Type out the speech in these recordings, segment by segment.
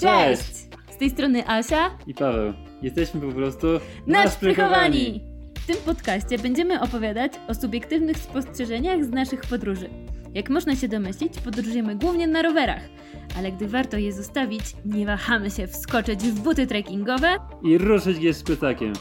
Cześć! Z tej strony Asia i Paweł. Jesteśmy po prostu naszprychowani! W tym podcaście będziemy opowiadać o subiektywnych spostrzeżeniach z naszych podróży. Jak można się domyślić, podróżujemy głównie na rowerach, ale gdy warto je zostawić, nie wahamy się wskoczyć w buty trekkingowe i ruszyć je z pytakiem.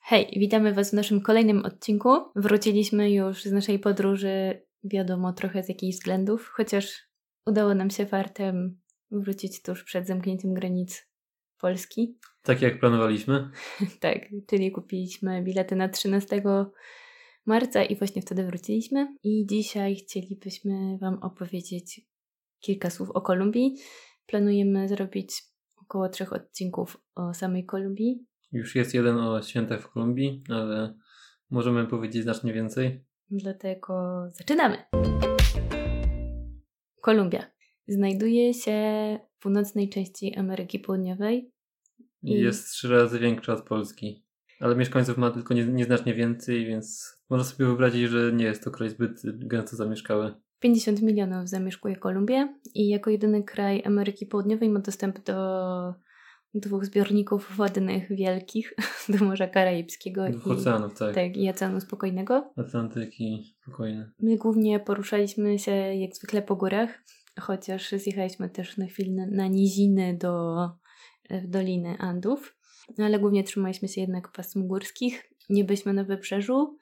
Hej, witamy Was w naszym kolejnym odcinku. Wróciliśmy już z naszej podróży, wiadomo, trochę z jakichś względów, chociaż udało nam się fartem wrócić tuż przed zamknięciem granic Polski. Tak jak planowaliśmy. tak, czyli kupiliśmy bilety na 13 marca i właśnie wtedy wróciliśmy. I dzisiaj chcielibyśmy Wam opowiedzieć kilka słów o Kolumbii. Planujemy zrobić około trzech odcinków o samej Kolumbii. Już jest jeden o świętach w Kolumbii, ale możemy powiedzieć znacznie więcej. Dlatego zaczynamy! Kolumbia znajduje się w północnej części Ameryki Południowej. I jest trzy razy większa od Polski. Ale mieszkańców ma tylko nieznacznie więcej, więc można sobie wyobrazić, że nie jest to kraj zbyt gęsto zamieszkały. 50 milionów zamieszkuje Kolumbię i jako jedyny kraj Ameryki Południowej ma dostęp do dwóch zbiorników wodnych wielkich do Morza Karaibskiego dwóch i oceanów, tak. tak. i Oceanu Spokojnego. Atlantyk i spokojny. My głównie poruszaliśmy się jak zwykle po górach, chociaż zjechaliśmy też na chwilę na niziny do w Doliny Andów, no ale głównie trzymaliśmy się jednak pasm górskich. Nie byliśmy na wybrzeżu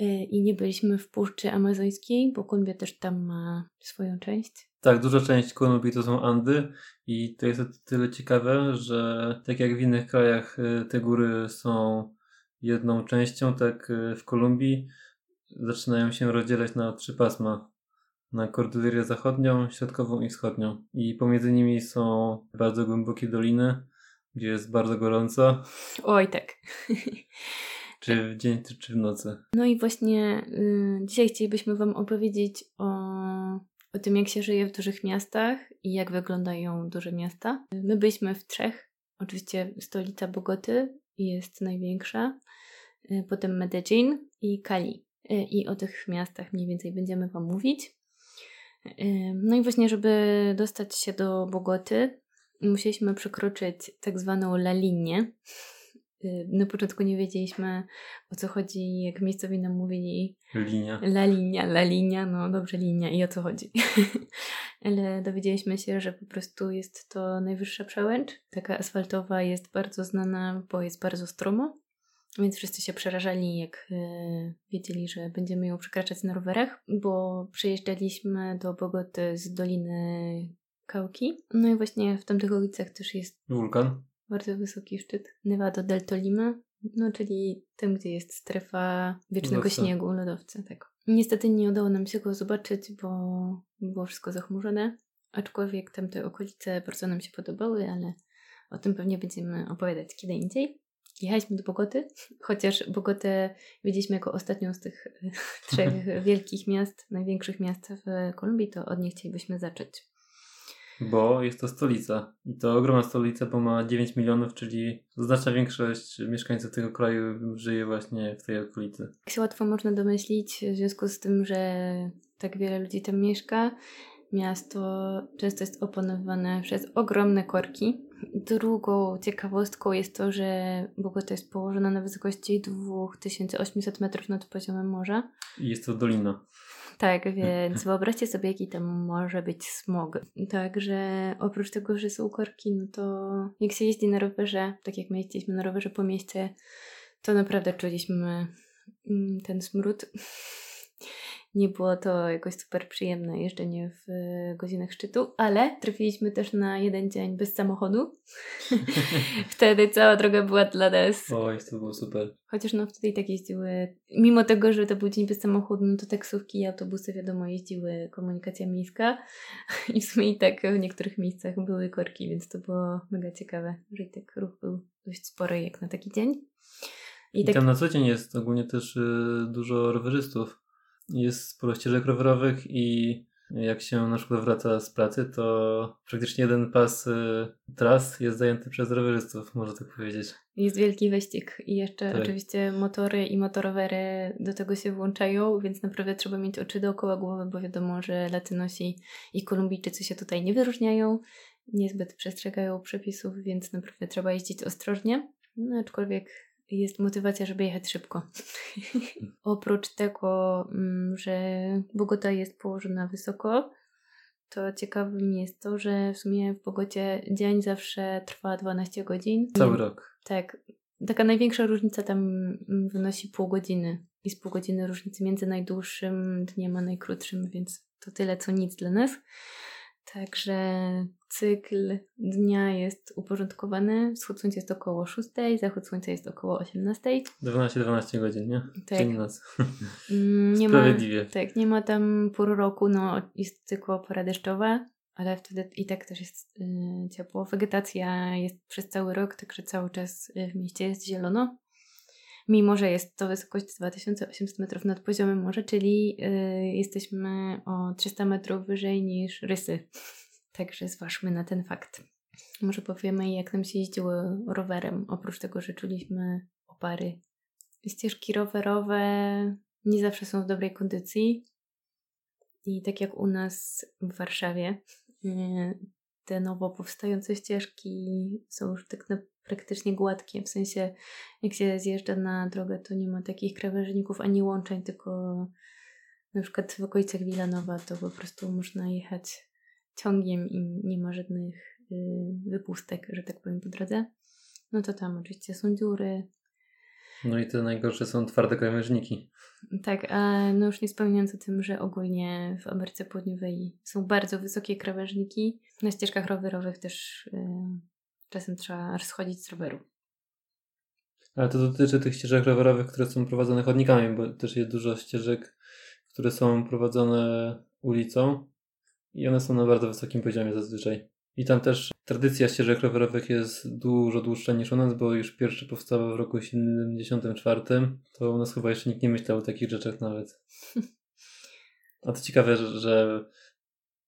y, i nie byliśmy w Puszczy Amazońskiej, bo Kolumbia też tam ma swoją część. Tak, duża część Kolumbii to są Andy i to jest o tyle ciekawe, że tak jak w innych krajach y, te góry są jedną częścią, tak y, w Kolumbii zaczynają się rozdzielać na trzy pasma. Na Kordylerię Zachodnią, Środkową i Wschodnią. I pomiędzy nimi są bardzo głębokie doliny, gdzie jest bardzo gorąco. Oj, tak. Czy w dzień, czy w nocy. No i właśnie y, dzisiaj chcielibyśmy Wam opowiedzieć o o tym, jak się żyje w dużych miastach i jak wyglądają duże miasta. My byliśmy w trzech. Oczywiście stolica Bogoty jest największa, y, potem Medellin i Cali. Y, I o tych miastach mniej więcej będziemy Wam mówić. Y, no i właśnie, żeby dostać się do Bogoty, musieliśmy przekroczyć tak zwaną La na początku nie wiedzieliśmy o co chodzi, jak miejscowi nam mówili linia. La linia, la linia, no dobrze linia i o co chodzi. Ale dowiedzieliśmy się, że po prostu jest to najwyższa przełęcz. Taka asfaltowa jest bardzo znana, bo jest bardzo stromo. Więc wszyscy się przerażali, jak yy, wiedzieli, że będziemy ją przekraczać na rowerach, bo przejeżdżaliśmy do Bogoty z Doliny Kauki. No i właśnie w tamtych ulicach też jest wulkan bardzo wysoki szczyt Nevado del Tolima, no czyli tam, gdzie jest strefa wiecznego Lodowca. śniegu, lodowca, tak. Niestety nie udało nam się go zobaczyć, bo było wszystko zachmurzone, aczkolwiek tamte okolice bardzo nam się podobały, ale o tym pewnie będziemy opowiadać kiedy indziej. Jechaliśmy do Bogoty, chociaż Bogotę widzieliśmy jako ostatnią z tych trzech wielkich miast, największych miast w Kolumbii, to od niej chcielibyśmy zacząć bo jest to stolica. I to ogromna stolica, bo ma 9 milionów, czyli znaczna większość mieszkańców tego kraju żyje właśnie w tej okolicy. Jak się łatwo można domyślić, w związku z tym, że tak wiele ludzi tam mieszka, miasto często jest opanowane przez ogromne korki. Drugą ciekawostką jest to, że Bogota jest położona na wysokości 2800 metrów nad poziomem morza. I jest to dolina. Tak, więc wyobraźcie sobie, jaki tam może być smog. Także oprócz tego, że są korki, no to jak się jeździ na rowerze, tak jak my jeździliśmy na rowerze po mieście, to naprawdę czuliśmy mm, ten smród nie było to jakoś super przyjemne jeżdżenie w e, godzinach szczytu, ale trafiliśmy też na jeden dzień bez samochodu. wtedy cała droga była dla nas. Oj, to było super. Chociaż no wtedy i tak jeździły, mimo tego, że to był dzień bez samochodu, no to taksówki i autobusy wiadomo jeździły komunikacja miejska i w sumie i tak w niektórych miejscach były korki, więc to było mega ciekawe, że i tak ruch był dość spory jak na taki dzień. I, I tak... tam na co dzień jest ogólnie też y, dużo rowerzystów jest sporo ścieżek rowerowych i jak się na przykład wraca z pracy, to praktycznie jeden pas y, tras jest zajęty przez rowerzystów, można tak powiedzieć. Jest wielki wyścig i jeszcze Tak. oczywiście motory i motorowery do tego się włączają, więc naprawdę trzeba mieć oczy dookoła głowy, bo wiadomo, że Latynosi i Kolumbijczycy się tutaj nie wyróżniają, niezbyt przestrzegają przepisów, więc naprawdę trzeba jeździć ostrożnie. No, aczkolwiek jest motywacja, żeby jechać szybko. Oprócz tego, mm, że Bogota jest położona wysoko, to ciekawym jest to, że w sumie w Bogocie dzień zawsze trwa 12 godzin. Cały rok. Tak. Taka największa różnica tam mm, wynosi pół godziny. I z pół godziny różnicy między najdłuższym dniem a najkrótszym, więc to tyle co nic dla nas. Także cykl dnia jest uporządkowany. Wschód słońca jest około 6, zachód słońca jest około 18. 12-12 godzin, nie? Tak. Dzień noc. Mm, Nie ma, Sprawiedliwie. tak, nie ma tam pór roku, no jest tylko pora deszczowa, ale wtedy i tak też jest y, ciepło. Wegetacja jest przez cały rok, także cały czas y, w mieście jest zielono. Mimo, że jest to wysokość 2800 metrów nad poziomem morza, czyli y, jesteśmy o 300 metrów wyżej niż Rysy. Także zważmy na ten fakt. Może powiemy, jak nam się jeździło rowerem, oprócz tego, że czuliśmy opary. Ścieżki rowerowe nie zawsze są w dobrej kondycji. I tak jak u nas w Warszawie, yy, te nowo powstające ścieżki są już tak na praktycznie gładkie. W sensie, jak się zjeżdża na drogę, to nie ma takich krawężników ani łączeń, tylko na przykład w okolicach Wilanowa to po prostu można jechać ciągiem i nie ma żadnych yy, wypustek, że tak powiem, po drodze. No to tam oczywiście są dziury, No i te najgorsze są twarde krawężniki. Tak, a no już nie wspominając o tym, że ogólnie w Ameryce Południowej są bardzo wysokie krawężniki. Na ścieżkach rowerowych też y, czasem trzeba schodzić z roweru. Ale to dotyczy tych ścieżek rowerowych, które są prowadzone chodnikami, bo też jest dużo ścieżek, które są prowadzone ulicą i one są na bardzo wysokim poziomie zazwyczaj. I tam też tradycja ścieżek rowerowych jest dużo dłuższa niż u nas, bo już pierwsze powstało w roku 74. To u nas chyba jeszcze nikt nie myślał o takich rzeczach nawet. A to ciekawe, że,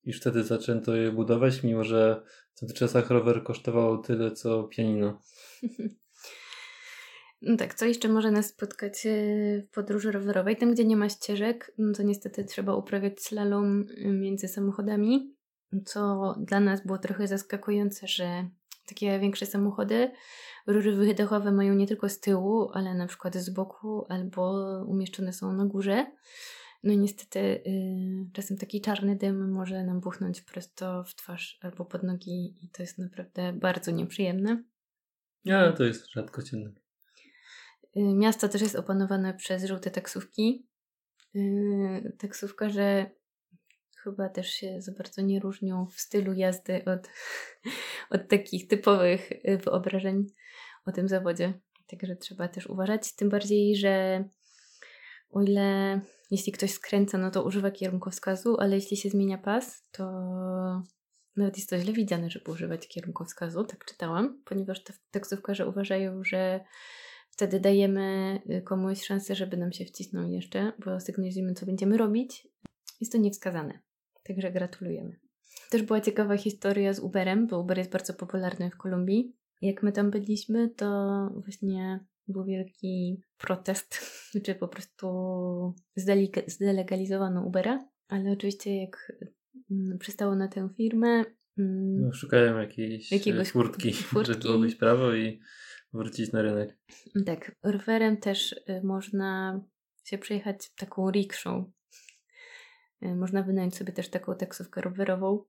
już wtedy zaczęto je budować, mimo że tamtych czasach rower kosztował tyle co pianino. No tak, co jeszcze może nas spotkać y, w podróży rowerowej? Tam, gdzie nie ma ścieżek, no to niestety trzeba uprawiać slalom y, między samochodami, co dla nas było trochę zaskakujące, że takie większe samochody rury wydechowe mają nie tylko z tyłu, ale na przykład z boku albo umieszczone są na górze. No niestety y, czasem taki czarny dym może nam buchnąć prosto w twarz albo pod nogi i to jest naprawdę bardzo nieprzyjemne. Ale to jest rzadko cienne. Y, Miasto też jest opanowane przez żółte taksówki. Y, Taksówkarze chyba też się za bardzo nie różnią w stylu jazdy od, od takich typowych wyobrażeń o tym zawodzie. Także trzeba też uważać. Tym bardziej, że o ile jeśli ktoś skręca, no to używa kierunkowskazu, ale jeśli się zmienia pas, to nawet jest to źle widziane, żeby używać kierunkowskazu, tak czytałam, ponieważ te taksówkarze uważają, że wtedy dajemy y, komuś szansę, żeby nam się wcisnął jeszcze, bo sygnalizujemy, co będziemy robić. Jest to niewskazane. Także gratulujemy. Też była ciekawa historia z Uberem, bo Uber jest bardzo popularny w Kolumbii. Jak my tam byliśmy, to właśnie był wielki protest, czy po prostu zdelega- zdelegalizowano Ubera, ale oczywiście jak mm, przystało na tę firmę, mm, No, szukają jakiejś Jakiegoś Jakiegoś furtki, furtki. żeby było być prawo i wrócić na rynek. Tak, rowerem też y, można się przejechać taką rikszą. Y, Można wynająć sobie też taką taksówkę rowerową.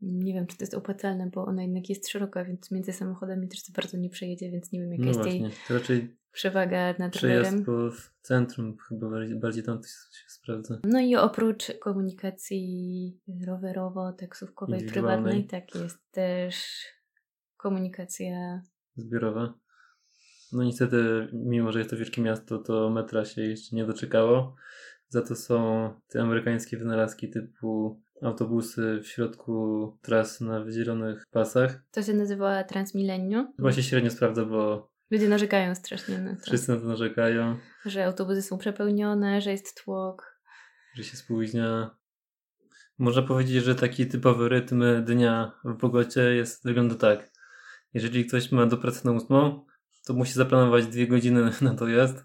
Nie wiem, czy to jest opłacalne, bo ona jednak jest szeroka, więc między samochodami też za bardzo nie przejedzie, więc nie wiem, jaka No jest jej właśnie, to raczej przewaga nad rowerem. po w centrum chyba bardziej, tam to się sprawdza. No i oprócz komunikacji rowerowo-taksówkowej, prywatnej, tak jest też komunikacja Zbiorowa. No niestety, mimo że jest to wielkie miasto, to metra się jeszcze nie doczekało. Za to są te amerykańskie wynalazki typu autobusy w środku tras na wydzielonych pasach. To się nazywa Transmilenio. Chyba się średnio sprawdza, bo Ludzie narzekają strasznie na to, wszyscy na to narzekają, że autobusy są przepełnione, że jest tłok. że się spóźnia. Można powiedzieć, że taki typowy rytm dnia w Bogocie jest, wygląda tak. Jeżeli ktoś ma do pracy na ósmą, to musi zaplanować dwie godziny na dojazd.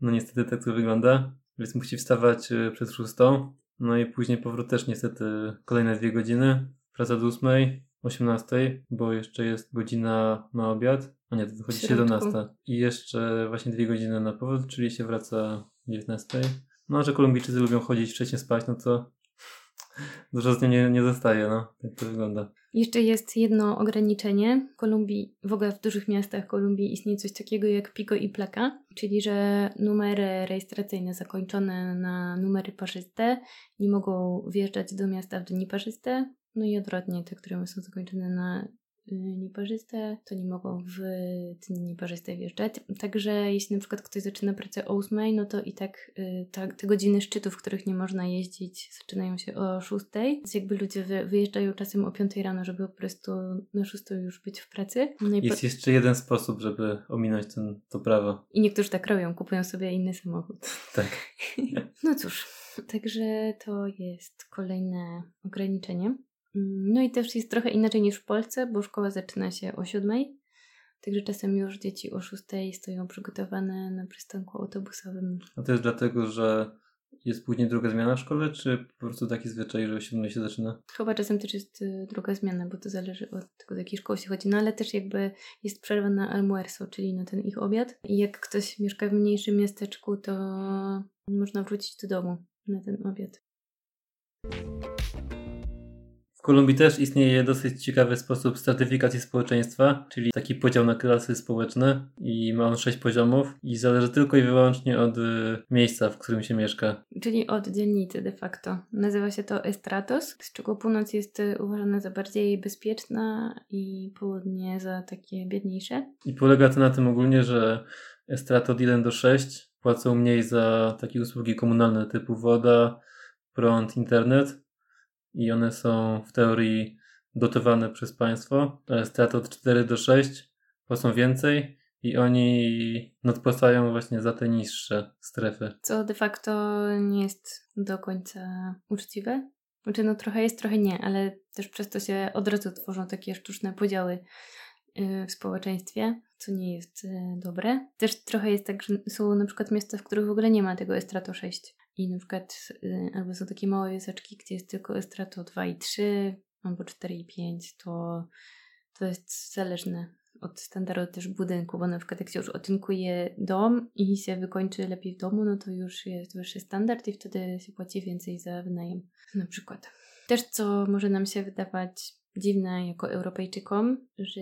No niestety tak to wygląda, więc musi wstawać e, przed szóstą. No i później powrót też niestety kolejne dwie godziny. Praca do ósmej, 18, bo jeszcze jest godzina na obiad. A nie, to wychodzi 17. I jeszcze właśnie dwie godziny na powrót, czyli się wraca 19. No, że Kolumbijczycy lubią chodzić wcześniej spać, no to dużo z nim nie, nie zostaje, no. Tak to wygląda. Jeszcze jest jedno ograniczenie. W Kolumbii, w ogóle w dużych miastach Kolumbii istnieje coś takiego jak pico i plaka, czyli że numery rejestracyjne zakończone na numery parzyste nie mogą wjeżdżać do miasta w dni parzyste, no i odwrotnie, te, które są zakończone na nieparzyste, to nie mogą w dni nieparzyste wjeżdżać. Także jeśli na przykład ktoś zaczyna pracę o 8, no to i tak y, ta, te godziny szczytów, w których nie można jeździć, zaczynają się o 6. Więc jakby ludzie wy, wyjeżdżają czasem o 5 rano, żeby po prostu na 6 już być w pracy. No Jest po... jeszcze jeden sposób, żeby ominąć ten, to prawo. I niektórzy tak robią, kupują sobie inny samochód. Tak. no cóż, także to jest kolejne ograniczenie. Mm, no i też jest trochę inaczej niż w Polsce, bo szkoła zaczyna się o siódmej. Także czasem już dzieci o szóstej stoją przygotowane na przystanku autobusowym. A to jest dlatego, że jest później druga zmiana w szkole, czy po prostu taki zwyczaj, że o siódmej się zaczyna? Chyba czasem też jest y, druga zmiana, bo to zależy od tego, do jakiej szkoły się chodzi. No ale też jakby jest przerwa na almuerzo, czyli na ten ich obiad. I jak ktoś mieszka w mniejszym miasteczku, to można wrócić do domu na ten obiad. Kolumbii też istnieje dosyć ciekawy sposób stratyfikacji społeczeństwa, czyli taki podział na klasy społeczne i ma on sześć poziomów i zależy tylko i wyłącznie od y, miejsca, w którym się mieszka. Czyli od dzielnicy de facto. Nazywa się to estratos, z czego północ jest y, uważana za bardziej bezpieczna i południe za takie biedniejsze. I polega to na tym ogólnie, że estrato od 1 do 6 płacą mniej za takie usługi komunalne typu woda, prąd, internet, i one są w teorii dotowane przez państwo. Straty od 4 do 6 płacą więcej i oni nadpłacają właśnie za te niższe strefy. Co de facto nie jest do końca uczciwe. Znaczy no trochę jest, trochę nie, ale też przez to się od razu tworzą takie sztuczne podziały y, w społeczeństwie, co nie jest y, dobre. Też trochę jest tak, że są na przykład miasta, w których w ogóle nie ma tego Estrato 6 i na przykład y, albo są takie małe wioseczki, gdzie jest tylko estrato 2 i 3, albo 4 i 5, to, to jest zależne od standardu też budynku, bo na przykład jak się już otynkuje dom i się wykończy lepiej w domu, no to już jest wyższy standard i wtedy się płaci więcej za wynajem na przykład. Też co może nam się wydawać dziwne jako Europejczykom, że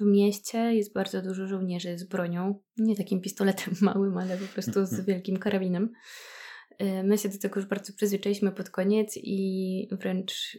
w mieście jest bardzo dużo żołnierzy z bronią, nie takim pistoletem małym, ale po prostu z wielkim karabinem. Y, my się do tego już bardzo przyzwyczailiśmy pod koniec i wręcz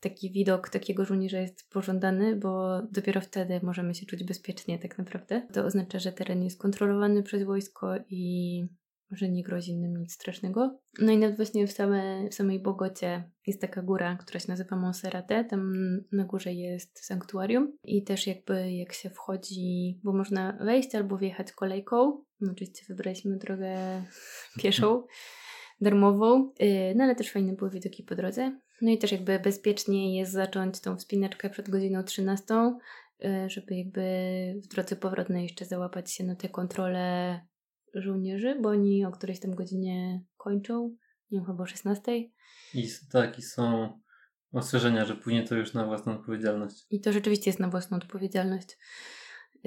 taki widok takiego żołnierza jest pożądany, bo dopiero wtedy możemy się czuć bezpiecznie tak naprawdę. To oznacza, że teren jest kontrolowany przez wojsko i że nie grozi innym nic strasznego. No i nawet właśnie w, same, w samej Bogocie jest taka góra, która się nazywa Monserrate. Tam na górze jest sanktuarium i też jakby jak się wchodzi, bo można wejść albo wjechać kolejką. No oczywiście wybraliśmy drogę pieszą darmową, y, no ale też fajne były widoki po drodze. No i też jakby bezpiecznie jest zacząć tą wspinaczkę przed godziną 13, y, żeby jakby w drodze powrotnej jeszcze załapać się na te kontrole żołnierzy, bo oni o którejś tam godzinie kończą, nie wiem, chyba o 16. I tak, i są ostrzeżenia, że później to już na własną odpowiedzialność. I to rzeczywiście jest na własną odpowiedzialność.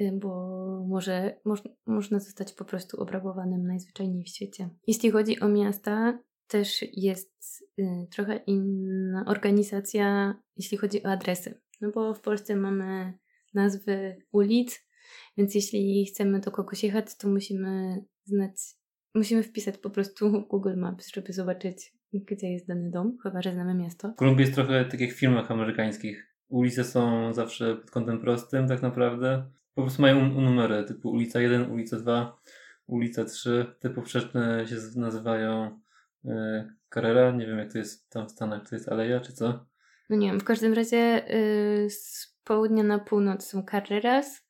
Y, bo może moż, można zostać po prostu obrabowanym najzwyczajniej w świecie. Jeśli chodzi o miasta, też jest y, trochę inna organizacja, jeśli chodzi o adresy. No bo w Polsce mamy nazwy ulic, więc jeśli chcemy do kogoś jechać, to musimy znać, musimy wpisać po prostu Google Maps, żeby zobaczyć, gdzie jest dany dom, chyba że znamy miasto. W Kolumbii jest trochę tak w filmach amerykańskich. Ulice są zawsze pod kątem prostym, tak naprawdę po prostu mają numery typu ulica 1, ulica 2, ulica 3. Te poprzeczne się nazywają y, Carrera. Nie wiem jak to jest tam w Stanach, to jest Aleja czy co? No nie wiem, w każdym razie y, z południa na północ są Carreras,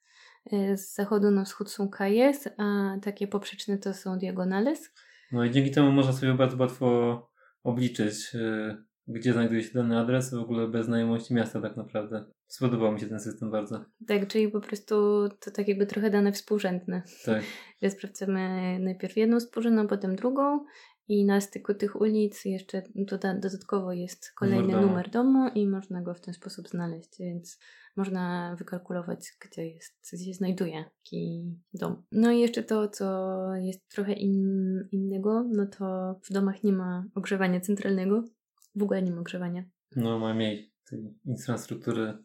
y, z zachodu na wschód są Calles, a takie poprzeczne to są Diagonales. No i dzięki temu można sobie bardzo łatwo obliczyć, y, gdzie znajduje się dany adres, w ogóle bez znajomości miasta tak naprawdę. Spodobał mi się ten system bardzo. Tak, czyli po prostu to tak jakby trochę dane współrzędne. Tak. Że sprawdzamy najpierw jedną współrzędną, potem drugą i na styku tych ulic jeszcze doda- dodatkowo jest kolejny Numer domu. numer domu i można go w ten sposób znaleźć, więc można wykalkulować, gdzie jest, gdzie się znajduje taki dom. No i jeszcze to, co jest trochę in, innego, no to w domach nie ma ogrzewania centralnego. W ogóle nie ma ogrzewania. No, ma mniej tej infrastruktury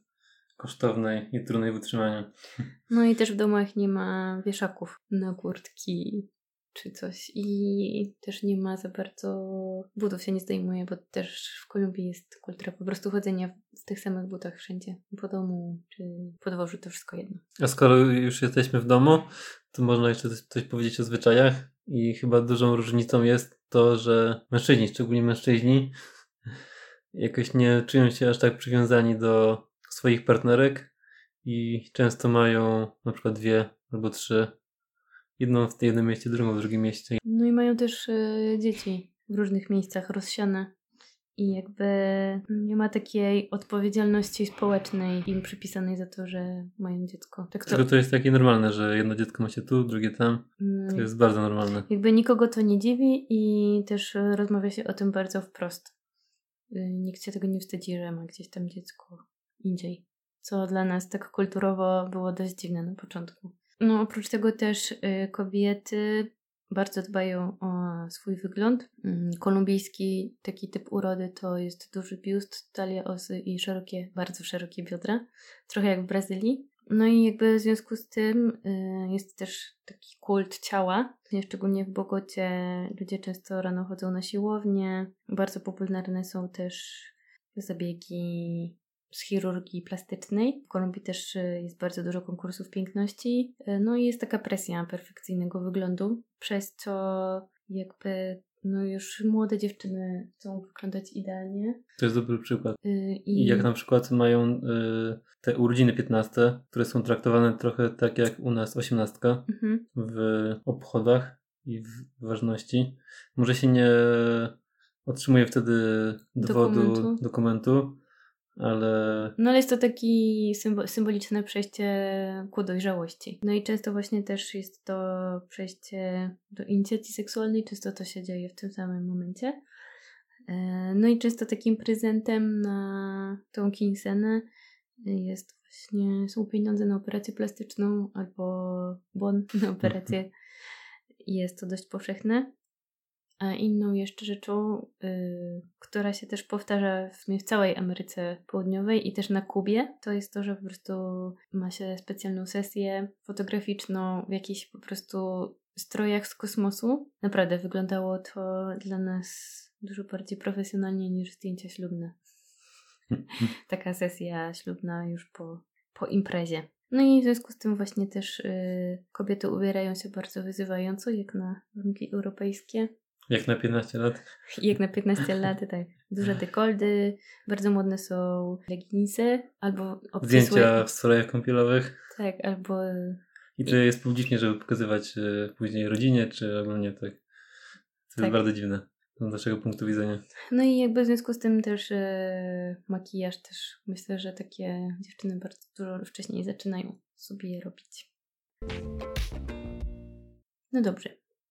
kosztownej i trudnej w utrzymaniu. No i też w domach nie ma wieszaków na kurtki czy coś. I też nie ma za bardzo butów się nie zdejmuje, bo też w Kolumbii jest kultura po prostu chodzenia w tych samych butach wszędzie. Po domu czy po dworzu to wszystko jedno. A skoro już jesteśmy w domu, to można jeszcze coś, coś powiedzieć o zwyczajach. I chyba dużą różnicą jest to, że mężczyźni, szczególnie mężczyźni, jakoś nie czują się aż tak przywiązani do swoich partnerek i często mają na przykład dwie albo trzy. Jedną w jednym mieście, drugą w drugim mieście. No i mają też e, dzieci w różnych miejscach rozsiane. I jakby nie ma takiej odpowiedzialności społecznej im przypisanej za to, że mają dziecko. Tak to, Tylko to jest takie normalne, że jedno dziecko macie tu, drugie tam. mm, To jest bardzo normalne. Jakby nikogo to nie dziwi i też rozmawia się o tym bardzo wprost. Y, Nikt się tego nie wstydzi, że ma gdzieś tam dziecko indziej. Co dla nas tak kulturowo było dość dziwne na początku. No oprócz tego też y, kobiety bardzo dbają o swój wygląd. Mm, Kolumbijski taki typ urody to jest duży biust, talia osy i szerokie, bardzo szerokie biodra. Trochę jak w Brazylii. No i jakby w związku z tym y, jest też taki kult ciała. Szczególnie w Bogocie ludzie często rano chodzą na siłownię. Bardzo popularne są też zabiegi z chirurgii plastycznej. W Kolumbii też y, jest bardzo dużo konkursów piękności. Y, No i jest taka presja perfekcyjnego wyglądu, przez co jakby no już młode dziewczyny chcą wyglądać idealnie. To jest dobry przykład. Y, I jak na przykład mają y, te urodziny 15, które są traktowane trochę tak jak u nas 18 Mhm. w obchodach i w ważności, może się nie otrzymuje wtedy dowodu, Dokumentu. dokumentu, ale No ale jest to taki symbo- symboliczne przejście ku dojrzałości. No i często właśnie też jest to przejście do inicjacji seksualnej, często to się dzieje w tym samym momencie. E, No i często takim prezentem na tą kinsenę jest właśnie, są pieniądze na operację plastyczną albo bon na operację. Jest to dość powszechne. A inną jeszcze rzeczą, y, która się też powtarza w, w całej Ameryce Południowej i też na Kubie, to jest to, że po prostu ma się specjalną sesję fotograficzną w jakichś po prostu strojach z kosmosu. Naprawdę wyglądało to dla nas dużo bardziej profesjonalnie niż zdjęcia ślubne. Taka sesja ślubna już po, po imprezie. No i w związku z tym właśnie też y, kobiety ubierają się bardzo wyzywająco, jak na warunki europejskie. Jak na 15 lat. Jak na 15 lat, tak. Duże dekoldy, bardzo modne są leginsy, albo obcisłe... Zdjęcia w strojach kąpielowych. Tak, albo... I to jest publicznie, żeby pokazywać y, później rodzinie, czy ogólnie tak. To Tak. jest bardzo dziwne z naszego punktu widzenia. No i jakby w związku z tym też e, makijaż też myślę, że takie dziewczyny bardzo dużo wcześniej zaczynają sobie robić. No dobrze,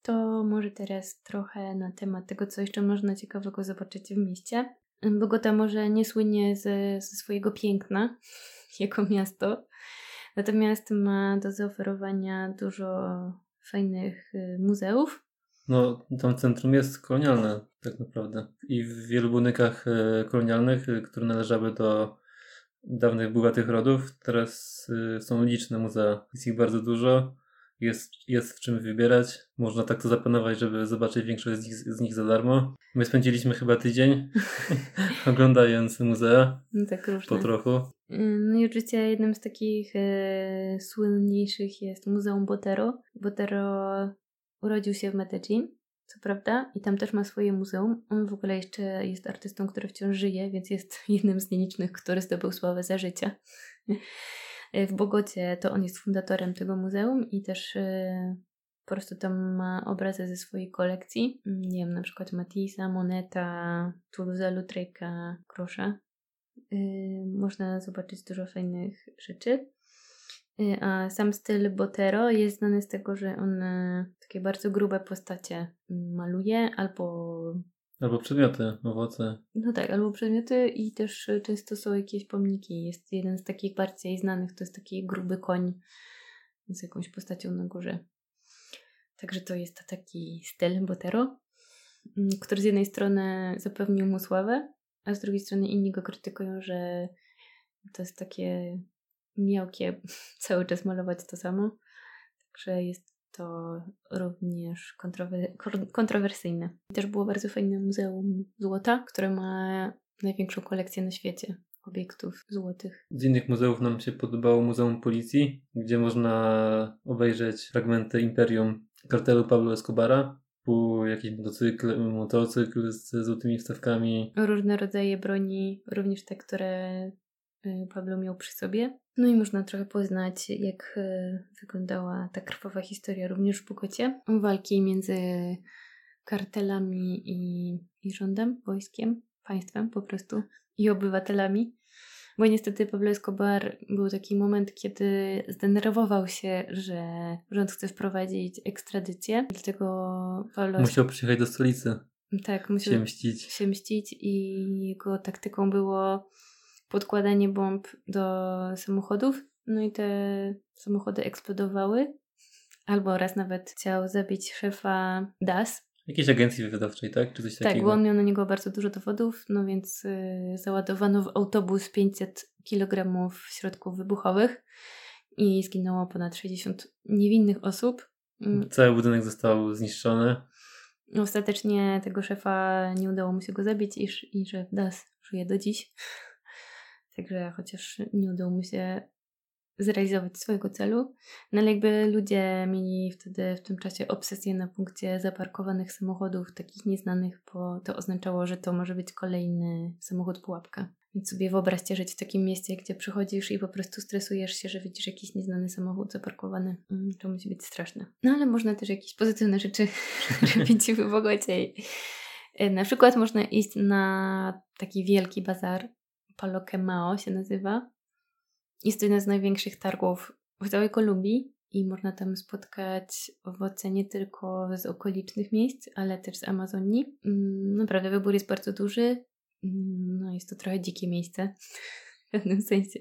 to może teraz trochę na temat tego, co jeszcze można ciekawego zobaczyć w mieście. Bogota może nie słynie ze, ze swojego piękna jako miasto, natomiast ma do zaoferowania dużo fajnych y, muzeów. No, tam centrum jest kolonialne tak naprawdę. I w wielu budynkach e, kolonialnych, e, które należały do dawnych, bogatych rodów, teraz są liczne muzea. Jest ich bardzo dużo. Jest, jest w czym wybierać. Można tak to zaplanować, żeby zobaczyć większość z nich, z nich za darmo. My spędziliśmy chyba tydzień oglądając muzea No tak różne. po trochu. Mm, No i oczywiście jednym z takich e, słynniejszych jest Muzeum Botero. Botero urodził się w Medellin, co prawda, i tam też ma swoje muzeum. On w ogóle jeszcze jest artystą, który wciąż żyje, więc jest jednym z nielicznych, który zdobył sławę za życia. E, W Bogocie to on jest fundatorem tego muzeum i też e, po prostu tam ma obrazy ze swojej kolekcji. Mm, Nie wiem, na przykład Matissa, Moneta, Toulouse-Lautrec'a, Grosza. Yy, można zobaczyć dużo fajnych rzeczy. A sam styl Botero jest znany z tego, że on takie bardzo grube postacie mm, maluje, albo Albo przedmioty, owoce. no tak, albo przedmioty i też e, często są jakieś pomniki. Jest jeden z takich bardziej znanych, to jest taki gruby koń z jakąś postacią na górze. Także to jest taki styl Botero, mm, który z jednej strony zapewnił mu sławę, a z drugiej strony inni go krytykują, że to jest takie miałkie cały czas malować to samo. Także jest to również kontrower- kontrowersyjne. Też było bardzo fajne Muzeum Złota, które ma największą kolekcję na świecie obiektów złotych. Z innych muzeów nam się podobało Muzeum Policji, gdzie można obejrzeć fragmenty imperium kartelu Pablo Escobara. Był jakiś motocykl, motocykl z złotymi wstawkami. Różne rodzaje broni, również te, które y, Pablo miał przy sobie. No i można trochę poznać, jak y, wyglądała ta krwawa historia również w Bogocie. Walki między kartelami i, i rządem, wojskiem, państwem po prostu i obywatelami. Bo niestety Pablo Escobar był taki moment, kiedy zdenerwował się, że rząd chce wprowadzić ekstradycję. Dlatego Pablo Musiał przyjechać do stolicy, tak, musiał się mścić. się mścić i jego taktyką było podkładanie bomb do samochodów. No i te samochody eksplodowały. Albo raz nawet chciał zabić szefa DAS. Jakiejś agencji wydawczej, tak? Czy coś Tak, takiego? bo on miał na niego bardzo dużo dowodów, no więc y, załadowano w autobus 500 kg środków wybuchowych i zginęło ponad 60 niewinnych osób. Mm, Cały budynek został zniszczony. Ostatecznie tego szefa nie udało mu się go zabić i, i szef DAS żyje do dziś. Także chociaż nie udało mu się zrealizować swojego celu, no ale jakby ludzie mieli wtedy w tym czasie obsesję na punkcie zaparkowanych samochodów, takich nieznanych, bo to oznaczało, że to może być kolejny samochód pułapka. Więc sobie wyobraźcie żyć w takim mieście, gdzie przychodzisz i po prostu stresujesz się, że widzisz jakiś nieznany samochód zaparkowany. Mm, To musi być straszne. No ale można też jakieś pozytywne rzeczy robić w Bogocie. E, Na przykład można iść na taki wielki bazar, Palokemao się nazywa. Jest to jeden z największych targów w całej Kolumbii i można tam spotkać owoce nie tylko z okolicznych miejsc, ale też z Amazonii. Mm, Naprawdę wybór jest bardzo duży. Mm, No jest to trochę dzikie miejsce w pewnym sensie.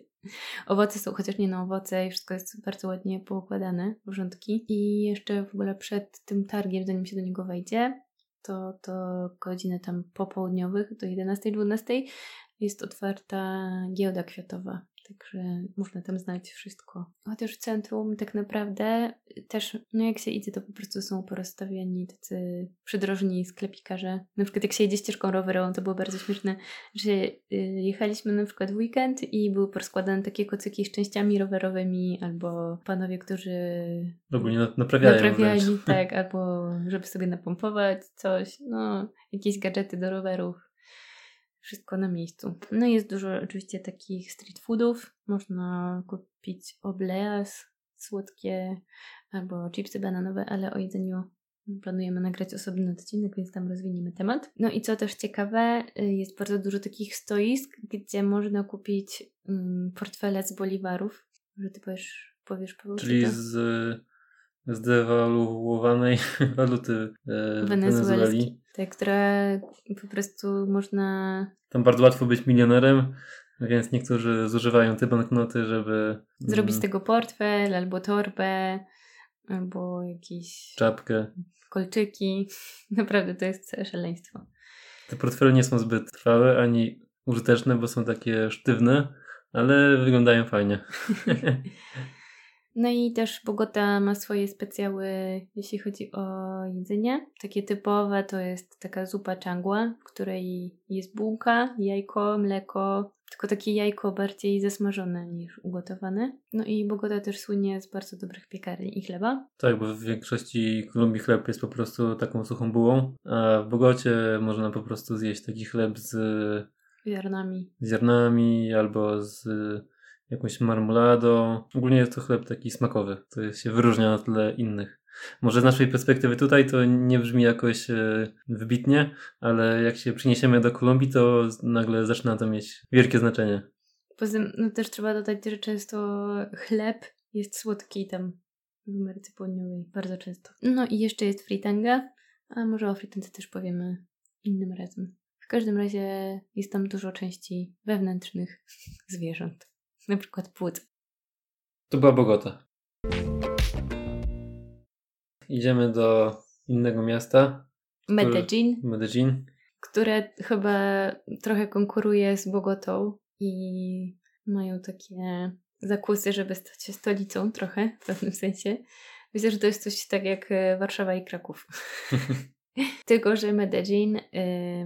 Owoce są, chociaż nie na owoce i wszystko jest bardzo ładnie poukładane, porządki. I jeszcze w ogóle przed tym targiem, zanim się do niego wejdzie, to, to godziny tam popołudniowych do 11-12 jest otwarta giełda kwiatowa. Także można tam znaleźć wszystko. Chociaż w centrum tak naprawdę też, no jak się idzie, to po prostu są porozstawiani tacy przydrożni sklepikarze. Na przykład jak się jedzie ścieżką rowerową, to było bardzo śmieszne, że y, jechaliśmy na przykład w weekend i były porozkładane takie kocyki z częściami rowerowymi albo panowie, którzy Ogólnie naprawiają naprawiali, wręcz. tak, albo żeby sobie napompować coś, no, jakieś gadżety do rowerów. Wszystko na miejscu. No i jest dużo oczywiście takich street foodów. Można kupić obleas słodkie albo chipsy bananowe, ale o jedzeniu planujemy nagrać osobny odcinek, więc tam rozwiniemy temat. No i co też ciekawe, y, jest bardzo dużo takich stoisk, gdzie można kupić mm, portfele z boliwarów. Że ty powiesz, powiesz Paweł, Czyli to? z, z dewaluowanej waluty e. Wenezueli. Te, które po prostu można Tam bardzo łatwo być milionerem, więc niektórzy zużywają te banknoty, żeby zrobić z mm, tego portfel, albo torbę, albo jakieś czapkę. kolczyki. Naprawdę to jest szaleństwo. Te portfele nie są zbyt trwałe ani użyteczne, bo są takie sztywne, ale wyglądają fajnie. No i też Bogota ma swoje specjały, jeśli chodzi o jedzenie. Takie typowe to jest taka zupa changua, w której jest bułka, jajko, mleko, tylko takie jajko bardziej zasmażone niż ugotowane. No i Bogota też słynie z bardzo dobrych piekarni i chleba. Tak, bo w większości Kolumbii chleb jest po prostu taką suchą bułą, a w Bogocie można po prostu zjeść taki chleb z Ziarnami. ziarnami albo z jakąś marmoladą. Ogólnie jest to chleb taki smakowy, to się wyróżnia na tle innych. Może z naszej perspektywy tutaj to nie brzmi jakoś e, wybitnie, ale jak się przyniesiemy do Kolumbii, to nagle zaczyna to mieć wielkie znaczenie. Poza tym no, też trzeba dodać, że często chleb jest słodki tam w Ameryce Południowej, bardzo często. No i jeszcze jest fritanga, a może o fritance też powiemy innym razem. W każdym razie jest tam dużo części wewnętrznych zwierząt, na przykład płuc. To była Bogota. Idziemy do innego miasta. Medellin. Medellin. Które chyba trochę konkuruje z Bogotą i mają takie zakusy, żeby stać się stolicą trochę w pewnym sensie. Myślę, że to jest coś tak jak e, Warszawa i Kraków. Tylko, że Medellin y,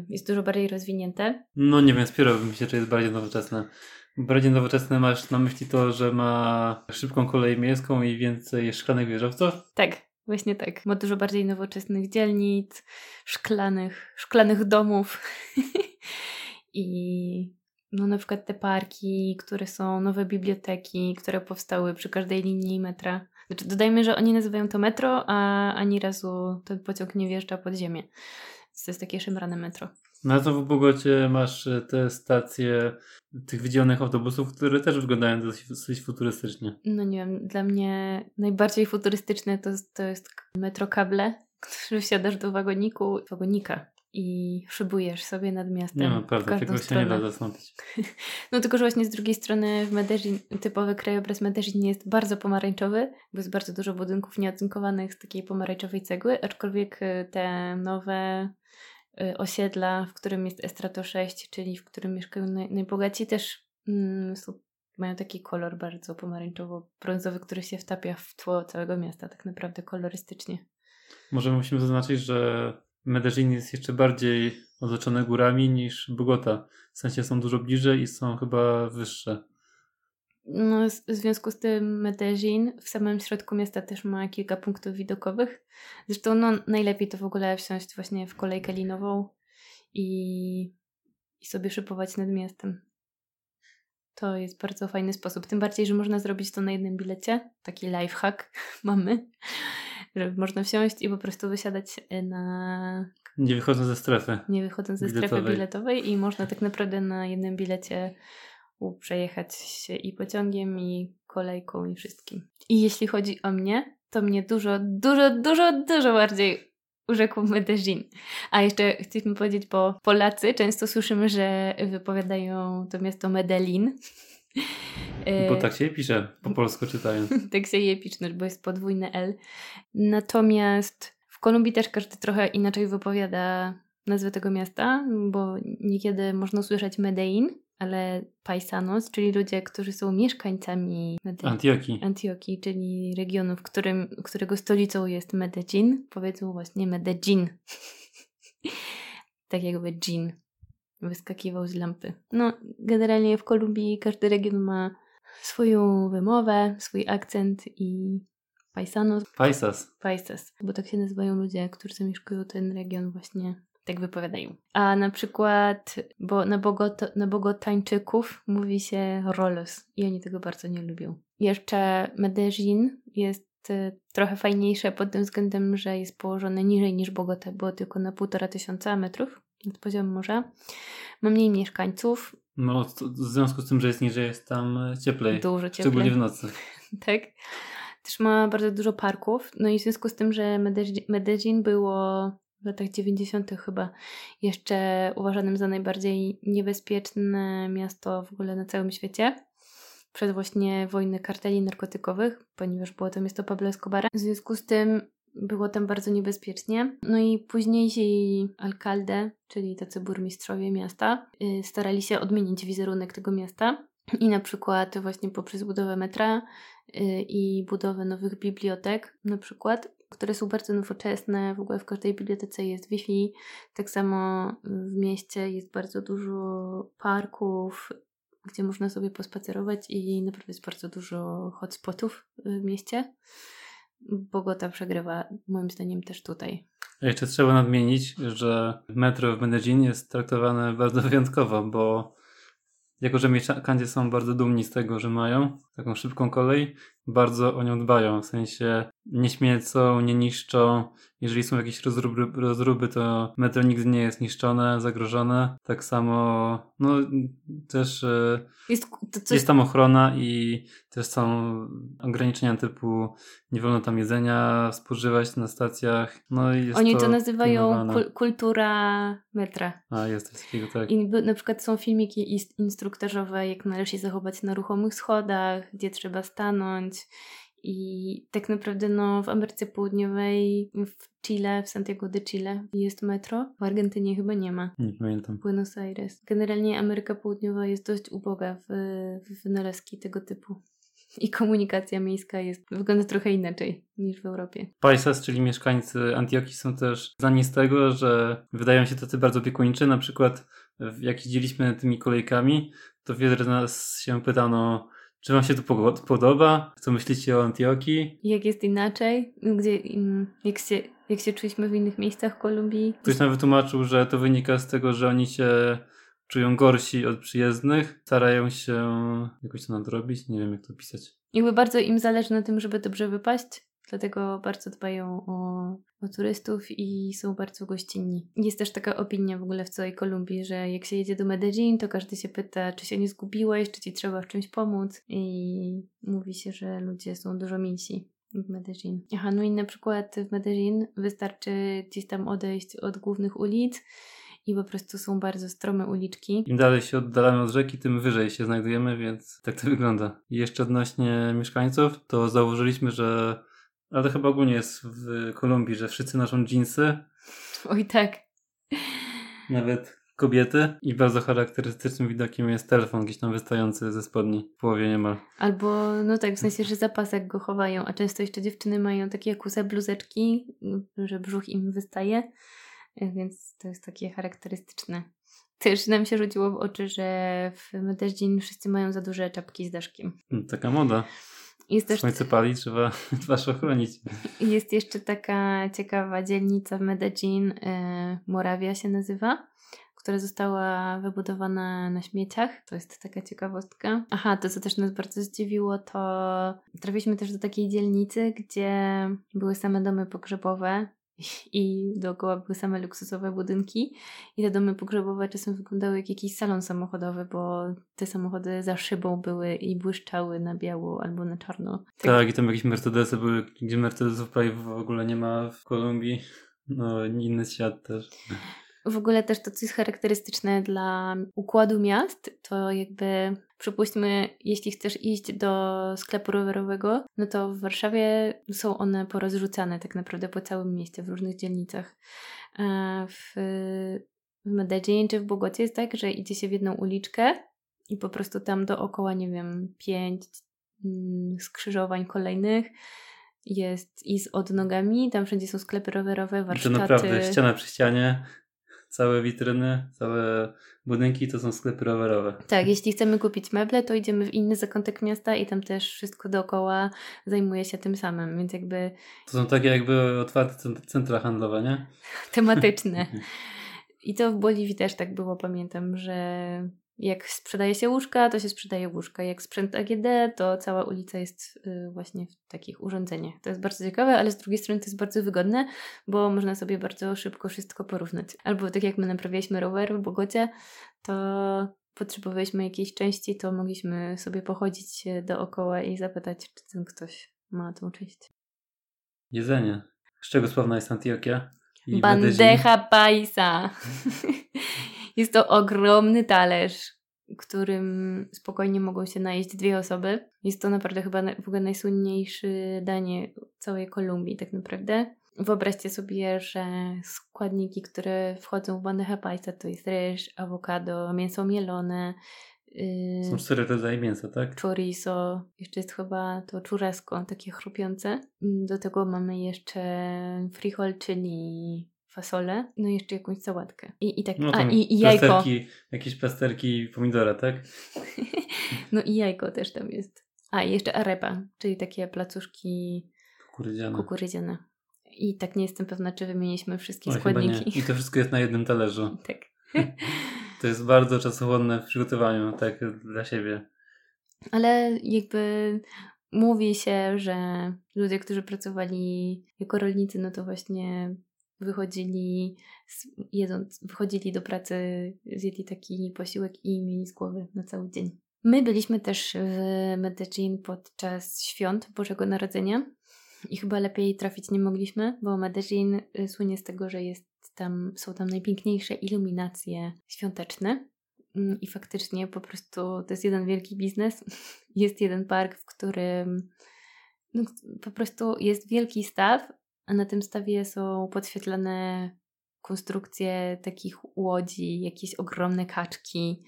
jest dużo bardziej rozwinięte. No nie wiem, Spiro myślę, że jest bardziej nowoczesne. Bardziej nowoczesne masz na myśli to, że ma szybką kolej miejską i więcej szklanych wieżowców? Tak, właśnie tak. Ma dużo bardziej nowoczesnych dzielnic, szklanych, szklanych domów i no na przykład te parki, które są nowe biblioteki, które powstały przy każdej linii metra. Znaczy, dodajmy, że oni nazywają to metro, a ani razu ten pociąg nie wjeżdża pod ziemię. Więc to jest takie szemrane metro. No to w Bogocie masz e, te stacje tych wydzielonych autobusów, które też wyglądają dosyć, futurystycznie. No nie wiem, dla mnie najbardziej futurystyczne to, to jest metro kable, który wsiadasz do wagoniku, wagonika i szybujesz sobie nad miastem. Nie no, prawda, tego się nie da zastąpić. No tylko, że właśnie z drugiej strony w Medellin, typowy krajobraz Medellin jest bardzo pomarańczowy, bo jest bardzo dużo budynków nieocynkowanych z takiej pomarańczowej cegły, aczkolwiek y, te nowe osiedla, w którym jest Estrato 6, czyli w którym mieszkają naj, najbogaci, też mm, są, mają taki kolor bardzo pomarańczowo-brązowy, który się wtapia w tło całego miasta, tak naprawdę kolorystycznie. Może musimy zaznaczyć, że Medellin jest jeszcze bardziej otoczone górami niż Bogota. W sensie są dużo bliżej i są chyba wyższe. No, w związku z tym Medellin w samym środku miasta też ma kilka punktów widokowych. Zresztą no, najlepiej to w ogóle wsiąść właśnie w kolejkę linową i, i sobie szybować nad miastem. To jest bardzo fajny sposób. Tym bardziej, że można zrobić to na jednym bilecie. Taki lifehack mamy że można wsiąść i po prostu wysiadać e, na... Nie wychodząc ze strefy. Nie wychodząc ze biletowej. strefy biletowej i można tak naprawdę na jednym bilecie przejechać się i pociągiem, i kolejką, i wszystkim. I jeśli chodzi o mnie, to mnie dużo, dużo, dużo, dużo bardziej urzekł Medellin. A jeszcze chcieliśmy powiedzieć, bo Polacy często słyszymy, że wypowiadają to miasto Medellin. Bo tak się je pisze, po polsku czytając. tak się je pisze, bo jest podwójne L. Natomiast w Kolumbii też każdy trochę inaczej wypowiada nazwę tego miasta, bo niekiedy można usłyszeć Medellin, ale paisanos, czyli ludzie, którzy są mieszkańcami Medellin, Antiochii. Antiochii, czyli regionu, w którym, którego stolicą jest Medellin, powiedzą właśnie Medellin. tak jakby gin wyskakiwał z lampy. No, generalnie w Kolumbii każdy region ma swoją wymowę, swój akcent i paisanos. Paisas. Paisas, bo tak się nazywają ludzie, którzy zamieszkują ten region właśnie tak wypowiadają. A na przykład, bo na, Bogoto, na Bogotańczyków mówi się rolos i oni tego bardzo nie lubią. Jeszcze Medellin jest y, trochę fajniejsze pod tym względem, że jest położone niżej niż Bogota, było tylko na półtora tysiąca metrów nad poziomem morza. Ma mniej mieszkańców. No, w związku z tym, że jest niżej, jest tam cieplej. Dużo cieplej. Szczególnie w nocy. tak. Też ma bardzo dużo parków. No i w związku z tym, że Medellin było w latach 90. chyba jeszcze uważanym za najbardziej niebezpieczne miasto w ogóle na całym świecie. Przed właśnie wojny karteli narkotykowych, ponieważ było to miasto Pablo Escobara. W związku z tym było tam bardzo niebezpiecznie. No i późniejsi alkalde, czyli tacy burmistrzowie miasta, yy, starali się odmienić wizerunek tego miasta. I na przykład właśnie poprzez budowę metra yy, i budowę nowych bibliotek, na przykład, które są bardzo nowoczesne. W ogóle w każdej bibliotece jest Wi-Fi. Tak samo w mieście jest bardzo dużo parków, gdzie można sobie pospacerować i naprawdę jest bardzo dużo hotspotów w mieście. Bogota przegrywa moim zdaniem też tutaj. Jeszcze trzeba nadmienić, że metro w Medellin jest traktowane bardzo wyjątkowo, bo jako, że mieszkańcy są bardzo dumni z tego, że mają taką szybką kolej bardzo o nią dbają, w sensie nie śmiecą, nie niszczą. Jeżeli są jakieś rozruby, rozruby to metro nigdy nie jest niszczone, zagrożone. Tak samo, no też e, jest, coś... jest tam ochrona i też są ograniczenia typu nie wolno tam jedzenia spożywać na stacjach. No i Oni to, to nazywają kul kultura metra. A, jest coś takiego, tak. I na przykład są filmiki instruktażowe, jak należy się zachować na ruchomych schodach, gdzie trzeba stanąć i tak naprawdę no, w Ameryce Południowej, w Chile, w Santiago de Chile jest metro. W Argentynie chyba nie ma. Nie pamiętam. Buenos Aires. Generalnie Ameryka Południowa jest dość uboga w, w wynalazki tego typu. I komunikacja miejska jest, wygląda trochę inaczej niż w Europie. Paisas, czyli mieszkańcy Antiochii są też znani z tego, że wydają się tacy bardzo opiekuńczy. Na przykład jak jeździliśmy tymi kolejkami, to wiele z nas się pytano, czy Wam się to podoba? Co myślicie o Antiochii? Jak jest inaczej? Gdzie, jak, się, jak się czuliśmy w innych miejscach Kolumbii? Ktoś nam wytłumaczył, że to wynika z tego, że oni się czują gorsi od przyjezdnych, starają się jakoś to nadrobić, nie wiem jak to pisać. Jakby bardzo im zależy na tym, żeby dobrze wypaść, dlatego bardzo dbają o, o turystów i są bardzo gościnni. Jest też taka opinia w ogóle w całej Kolumbii, że jak się jedzie do Medellin, to każdy się pyta, czy się nie zgubiłeś, czy ci trzeba w czymś pomóc i mówi się, że ludzie są dużo milsi w Medellin. Aha, no i na przykład w Medellin wystarczy gdzieś tam odejść od głównych ulic i po prostu są bardzo strome uliczki. Im dalej się oddalamy od rzeki, tym wyżej się znajdujemy, więc tak to wygląda. I jeszcze odnośnie mieszkańców, to zauważyliśmy, że ale to chyba ogólnie jest w Kolumbii, że wszyscy noszą dżinsy. Oj tak. Nawet kobiety. I bardzo charakterystycznym widokiem jest telefon gdzieś tam wystający ze spodni. W połowie niemal. Albo, no tak, w sensie, że zapasek go chowają, a często jeszcze dziewczyny mają takie kuse bluzeczki, że brzuch im wystaje, więc to jest takie charakterystyczne. Też nam się rzuciło w oczy, że w Medellin wszyscy mają za duże czapki z daszkiem. Taka moda. Jest też... Słońce pali, trzeba twarz ochronić. Jest jeszcze taka ciekawa dzielnica w Medellin, e, Morawia się nazywa, która została wybudowana na śmieciach. To jest taka ciekawostka. Aha, to co też nas bardzo zdziwiło, to trafiliśmy też do takiej dzielnicy, gdzie były same domy pogrzebowe i dookoła były same luksusowe budynki i te domy pogrzebowe czasem wyglądały jak jakiś salon samochodowy, bo te samochody za szybą były i błyszczały na biało albo na czarno. Tak, tak i tam jakieś Mercedesy były, gdzie Mercedesów prawie w ogóle nie ma w Kolumbii. No, inny świat też. W ogóle też to, co jest charakterystyczne dla układu miast, to jakby przypuśćmy, jeśli chcesz iść do sklepu rowerowego, no to w Warszawie są one porozrzucane tak naprawdę po całym mieście, w różnych dzielnicach. W, w Medellin czy w Bogocie jest tak, że idzie się w jedną uliczkę i po prostu tam dookoła, nie wiem, pięć mm, skrzyżowań kolejnych jest i z odnogami, tam wszędzie są sklepy rowerowe, warsztaty. To naprawdę ściana przy ścianie, całe witryny, całe budynki to są sklepy rowerowe. Tak, jeśli chcemy kupić meble, to idziemy w inny zakątek miasta i tam też wszystko dookoła zajmuje się tym samym, więc jakby... To są takie jakby otwarte centra handlowe, nie? Tematyczne. I to w Boliwii też tak było, pamiętam, że jak sprzedaje się łóżka, to się sprzedaje łóżka. Jak sprzęt AGD, to cała ulica jest y, właśnie w takich urządzeniach. To jest bardzo ciekawe, ale z drugiej strony to jest bardzo wygodne, bo można sobie bardzo szybko wszystko porównać. Albo tak jak my naprawialiśmy rower w Bogocie, to potrzebowaliśmy jakiejś części, to mogliśmy sobie pochodzić dookoła i zapytać, czy ten ktoś ma tą część. Jedzenie. Z czego sławna jest Antioquia? Bandeja paisa. Jest to ogromny talerz, którym spokojnie mogą się najeść dwie osoby. Jest to naprawdę chyba w ogóle najsłynniejsze danie całej Kolumbii, tak naprawdę. Wyobraźcie sobie, że składniki, które wchodzą w bandeja paisa to jest ryż, awokado, mięso mielone. Yy, Są cztery rodzaje mięsa, tak? Chorizo, jeszcze jest chyba to churrasco, takie chrupiące. Do tego mamy jeszcze frijol, czyli fasolę, no i jeszcze jakąś sałatkę. I, i tak, no a i, i jajko. Plasterki, jakieś plasterki pomidora, tak? no i jajko też tam jest. A, i jeszcze arepa, czyli takie placuszki kukurydziane. kukurydziane. I tak nie jestem pewna, czy wymieniliśmy wszystkie Oj, składniki. I to wszystko jest na jednym talerzu. tak. to jest bardzo czasochłonne w przygotowaniu, tak, dla siebie. Ale jakby mówi się, że ludzie, którzy pracowali jako rolnicy, no to właśnie wychodzili, jedząc, wychodzili do pracy, zjedli taki posiłek i mieli z głowy na cały dzień. My byliśmy też w Medellin podczas świąt Bożego Narodzenia i chyba lepiej trafić nie mogliśmy, bo Medellin y, słynie z tego, że jest tam, są tam najpiękniejsze iluminacje świąteczne. Mm, I faktycznie po prostu to jest jeden wielki biznes. Jest jeden park, w którym no, po prostu jest wielki staw, a na tym stawie są podświetlane konstrukcje takich łodzi, jakieś ogromne kaczki.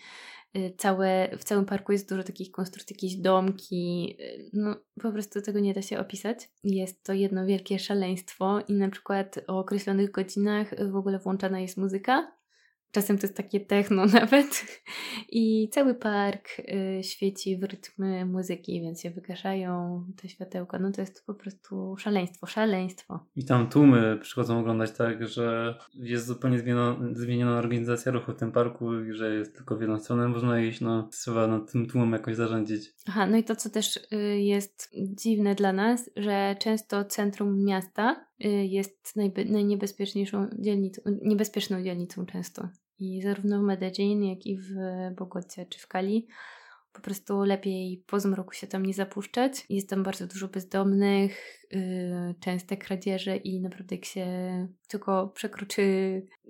Y, całe, w całym parku jest dużo takich konstrukcji, jakieś domki. Y, no, po prostu tego nie da się opisać. Jest to jedno wielkie szaleństwo i na przykład o określonych godzinach w ogóle włączana jest muzyka Czasem to jest takie techno nawet. I cały park y, świeci w rytmy muzyki, więc się wygaszają te światełka. No to jest po prostu szaleństwo, szaleństwo. I tam tłumy przychodzą oglądać tak, że jest zupełnie zmieniona, zmieniona organizacja ruchu w tym parku i że jest tylko w jedną stronę można iść, no trzeba nad tym tłumem jakoś zarządzić. Aha, no i to co też y, jest dziwne dla nas, że często centrum miasta y, jest najniebezpieczniejszą dzielnicą, niebezpieczną dzielnicą często. I zarówno w Medellin, jak i w Bogocie czy w Kali po prostu lepiej po zmroku się tam nie zapuszczać. Jest tam bardzo dużo bezdomnych, yy, częste kradzieże i naprawdę jak się tylko przekroczy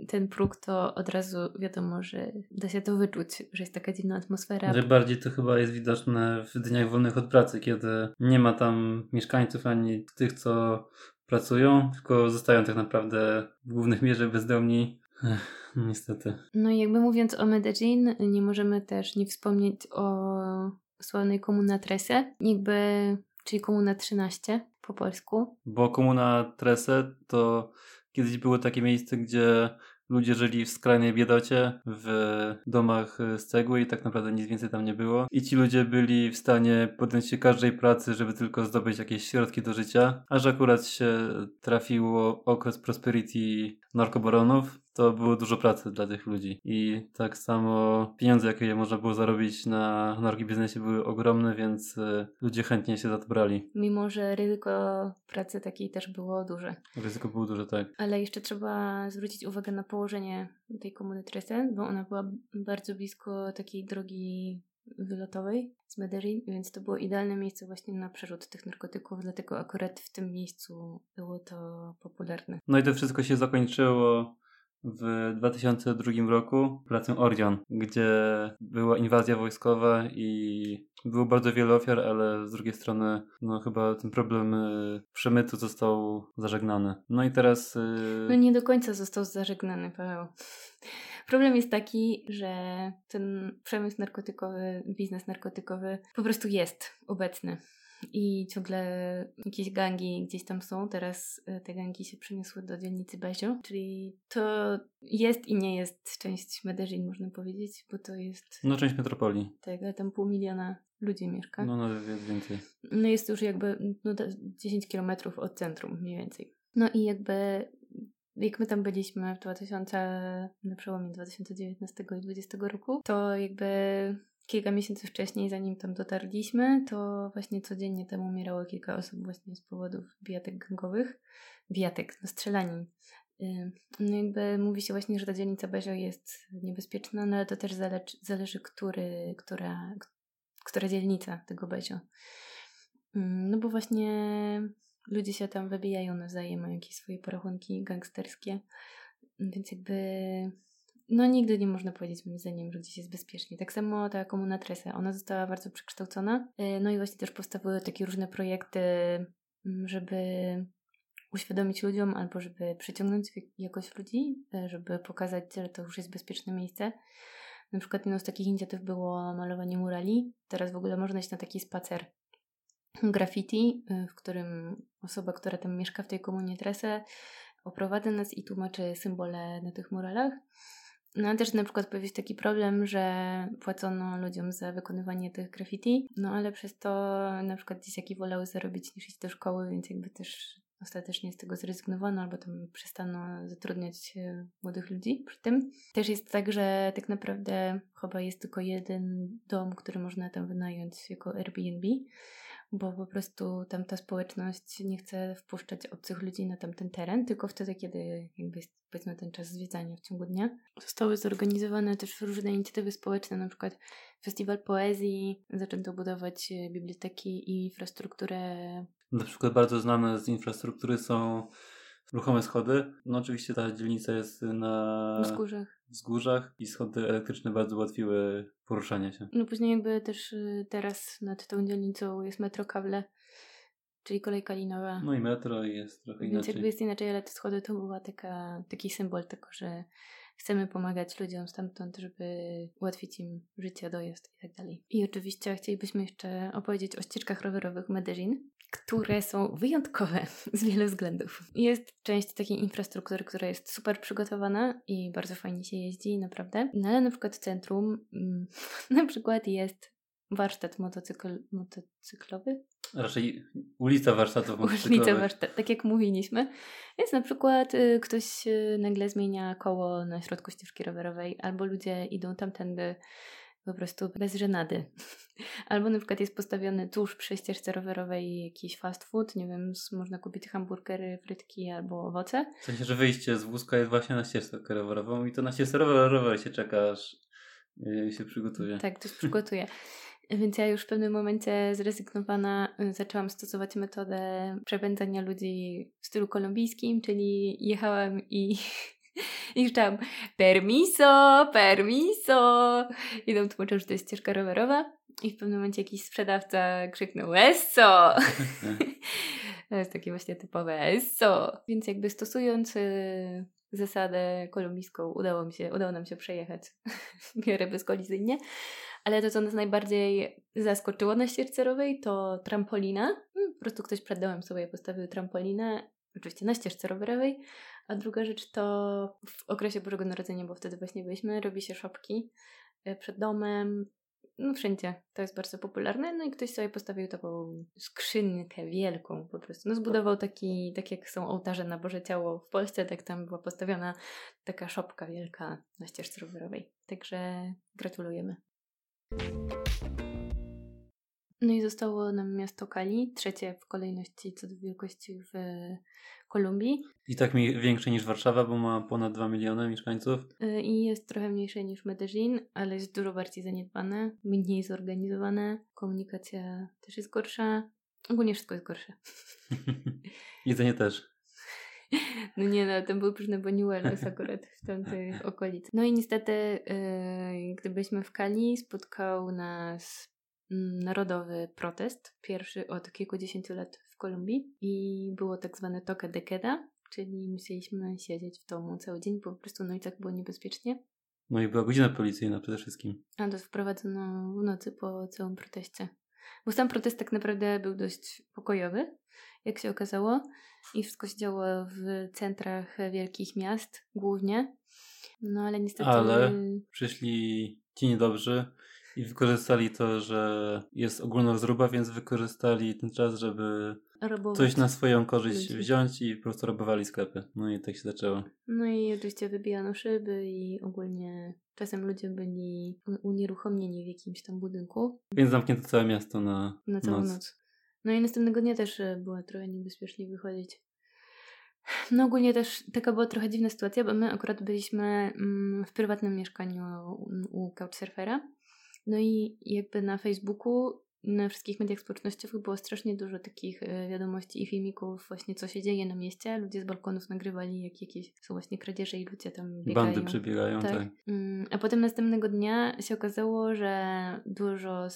ten próg, to od razu wiadomo, że da się to wyczuć, że jest taka dziwna atmosfera. Najbardziej to chyba jest widoczne w dniach wolnych od pracy, kiedy nie ma tam mieszkańców ani tych, co pracują, tylko zostają tak naprawdę w głównych mierze bezdomni. Ech Niestety. No i jakby mówiąc o Medellin, nie możemy też nie wspomnieć o sławnej Komuna Trese, jakby, czyli Komuna 13 po polsku. Bo Komuna Trese to kiedyś było takie miejsce, gdzie ludzie żyli w skrajnej biedocie, w domach z cegły i tak naprawdę nic więcej tam nie było. I ci ludzie byli w stanie podjąć się każdej pracy, żeby tylko zdobyć jakieś środki do życia. A że akurat się trafiło okres prosperity narkobaronów, to było dużo pracy dla tych ludzi. I tak samo pieniądze, jakie można było zarobić na narki biznesie były ogromne, więc e, ludzie chętnie się za to brali. Mimo, że ryzyko pracy takiej też było duże. Ryzyko było duże, tak. Ale jeszcze trzeba zwrócić uwagę na położenie tej komuny Tresen, bo ona była bardzo blisko takiej drogi wylotowej z Medellin, więc to było idealne miejsce właśnie na przerzut tych narkotyków, dlatego akurat w tym miejscu było to popularne. No i to wszystko się zakończyło w 2002 roku pracę Orion, gdzie była inwazja wojskowa i było bardzo wiele ofiar, ale z drugiej strony no chyba ten problem y, przemytu został zażegnany. No i teraz... Y, no nie do końca został zażegnany, Paweł. Problem jest taki, że ten przemysł narkotykowy, biznes narkotykowy po prostu jest obecny i ciągle jakieś gangi gdzieś tam są. Teraz e, te gangi się przeniosły do dzielnicy Bezio, czyli to jest i nie jest część Medellin, można powiedzieć, bo to jest... No, część metropolii. Tak, ale tam pół miliona ludzi mieszka. No, nawet więcej. No jest już jakby no, 10 kilometrów od centrum mniej więcej. No i jakby jak my tam byliśmy w 2000, na przełomie 2019 i 2020 roku, to jakby kilka miesięcy wcześniej, zanim tam dotarliśmy, to właśnie codziennie tam umierało kilka osób właśnie z powodów bijatek gangowych. Bijatek, no strzelanin. No jakby mówi się właśnie, że ta dzielnica Bezio jest niebezpieczna, no ale to też zależy, zależy który, która, która dzielnica tego Bezio. No bo właśnie ludzie się tam wybijają nawzajem, mają jakieś swoje porachunki gangsterskie, więc jakby no nigdy nie można powiedzieć moim zdaniem, że gdzieś jest bezpiecznie. Tak samo ta komuna Trese, ona została bardzo przekształcona. Y, no i właśnie też powstały takie różne projekty, mm, żeby uświadomić ludziom albo żeby przyciągnąć jakoś ludzi, y, żeby pokazać, że to już jest bezpieczne miejsce. Na przykład jedną z takich inicjatyw było malowanie murali. Teraz w ogóle można iść na taki spacer graffiti, y, w którym osoba, która tam mieszka w tej komunie Trese, oprowadza nas i tłumaczy symbole na tych muralach. No też na przykład pojawił się taki problem, że płacono ludziom za wykonywanie tych graffiti, no ale przez to na przykład dzieciaki wolały zarobić niż iść do szkoły, więc jakby też ostatecznie z tego zrezygnowano albo tam przestano zatrudniać e, młodych ludzi przy tym. Też jest tak, że tak naprawdę chyba jest tylko jeden dom, który można tam wynająć jako Airbnb, bo po prostu tam ta społeczność nie chce wpuszczać obcych ludzi na tamten teren, tylko wtedy, kiedy jakby jest powiedzmy ten czas zwiedzania w ciągu dnia. Zostały zorganizowane też różne inicjatywy społeczne, na przykład festiwal poezji, zaczęto budować e, biblioteki i infrastrukturę. Na przykład bardzo znane z infrastruktury są ruchome schody. No oczywiście ta dzielnica jest na wzgórzach. wzgórzach i schody elektryczne bardzo ułatwiły poruszanie się. No później jakby też y, teraz nad tą dzielnicą jest metro Kable, czyli kolejka linowa. No i metro jest trochę Więc inaczej. jakby jest inaczej, ale te schody to była taka, taki symbol tego, że chcemy pomagać ludziom stamtąd, żeby ułatwić im życie, dojazd i tak dalej. I oczywiście chcielibyśmy jeszcze opowiedzieć o ścieżkach rowerowych Medellin, które są wyjątkowe z wielu względów. Jest część takiej infrastruktury, która jest super przygotowana i bardzo fajnie się jeździ, naprawdę. No ale na przykład centrum mm, na przykład jest warsztat motocykl, motocyklowy, Raczej ulica warsztatów ulica motocyklowych. warsztat, tak jak mówiliśmy. Więc na przykład y, ktoś y, nagle zmienia koło na środku ścieżki rowerowej, albo ludzie idą tamtędy po prostu bez żenady. Albo na przykład jest postawiony tuż przy ścieżce rowerowej jakiś fast food, nie wiem, można kupić hamburgery, frytki albo owoce. W sensie, że wyjście z wózka jest właśnie na ścieżkę rowerową i to na ścieżce rowerowej się czeka, aż yy, się przygotuje. Tak, to przygotuje. Więc ja już w pewnym momencie zrezygnowana y, zaczęłam stosować metodę przepędzania ludzi w stylu kolumbijskim, czyli jechałam i i krzyczałam permiso, permiso. I nam tłumaczą, że to jest ścieżka rowerowa i w pewnym momencie jakiś sprzedawca krzyknął esso. to jest takie właśnie typowe esso. Więc jakby stosując y, zasadę kolumbijską udało mi się, udało nam się przejechać w miarę bezkolizyjnie. Ale to, co nas najbardziej zaskoczyło na ścieżce rowerej, to trampolina. Mm, Po prostu ktoś przed domem sobie postawił trampolinę, oczywiście na ścieżce rowerowej. A druga rzecz to w okresie Bożego Narodzenia, bo wtedy właśnie byliśmy, robi się szopki e, przed domem, no wszędzie. To jest bardzo popularne. No i ktoś sobie postawił taką skrzynkę wielką po prostu. No zbudował taki, tak jak są ołtarze na Boże Ciało w Polsce, tak tam była postawiona taka szopka wielka na ścieżce rowerowej. Także gratulujemy. No i zostało nam miasto Cali, trzecie w kolejności co do wielkości w Kolumbii. I tak mi większe niż Warszawa, bo ma ponad 2 miliony mieszkańców. Y, i jest trochę mniejsze niż Medellin, ale jest dużo bardziej zaniedbane, mniej zorganizowane, komunikacja też jest gorsza. Ogólnie wszystko jest gorsze. Jedzenie też. No nie no, tam był różne Buñuelos akurat w tamtych okolicach. No i niestety, yy, gdy byliśmy w Cali, spotkał nas mm, narodowy protest, pierwszy od kilkudziesięciu lat w Kolumbii i było tak zwane toque de queda, czyli musieliśmy siedzieć w domu cały dzień, bo po prostu no i tak było niebezpiecznie. No i była godzina policyjna przede wszystkim. A to wprowadzono w nocy po całym proteście. Bo sam protest tak naprawdę był dość pokojowy, jak się okazało. I wszystko się działo w centrach wielkich miast głównie. No ale niestety... Ale przyszli ci niedobrzy i wykorzystali to, że jest ogólna rozruba, więc wykorzystali ten czas, żeby Robować. coś na swoją korzyść ludzi. wziąć i po prostu robowali sklepy. No i tak się zaczęło. No i oczywiście wybijano szyby i ogólnie czasem ludzie byli unieruchomieni w jakimś tam budynku Więc zamknięto całe miasto na, na całą noc. noc. No i następnego dnia też e, było trochę niebezpiecznie wychodzić. No ogólnie też taka była trochę dziwna sytuacja, bo my akurat byliśmy mm, w prywatnym mieszkaniu u, u Couchsurfera. No i jakby na Facebooku, na wszystkich mediach społecznościowych było strasznie dużo takich e, wiadomości i filmików właśnie co się dzieje na mieście. Ludzie z balkonów nagrywali jak jakieś są właśnie kradzieże i ludzie tam biegają. Bandy przebiegają, tak. Tak. Mm, A potem następnego dnia się okazało, że dużo,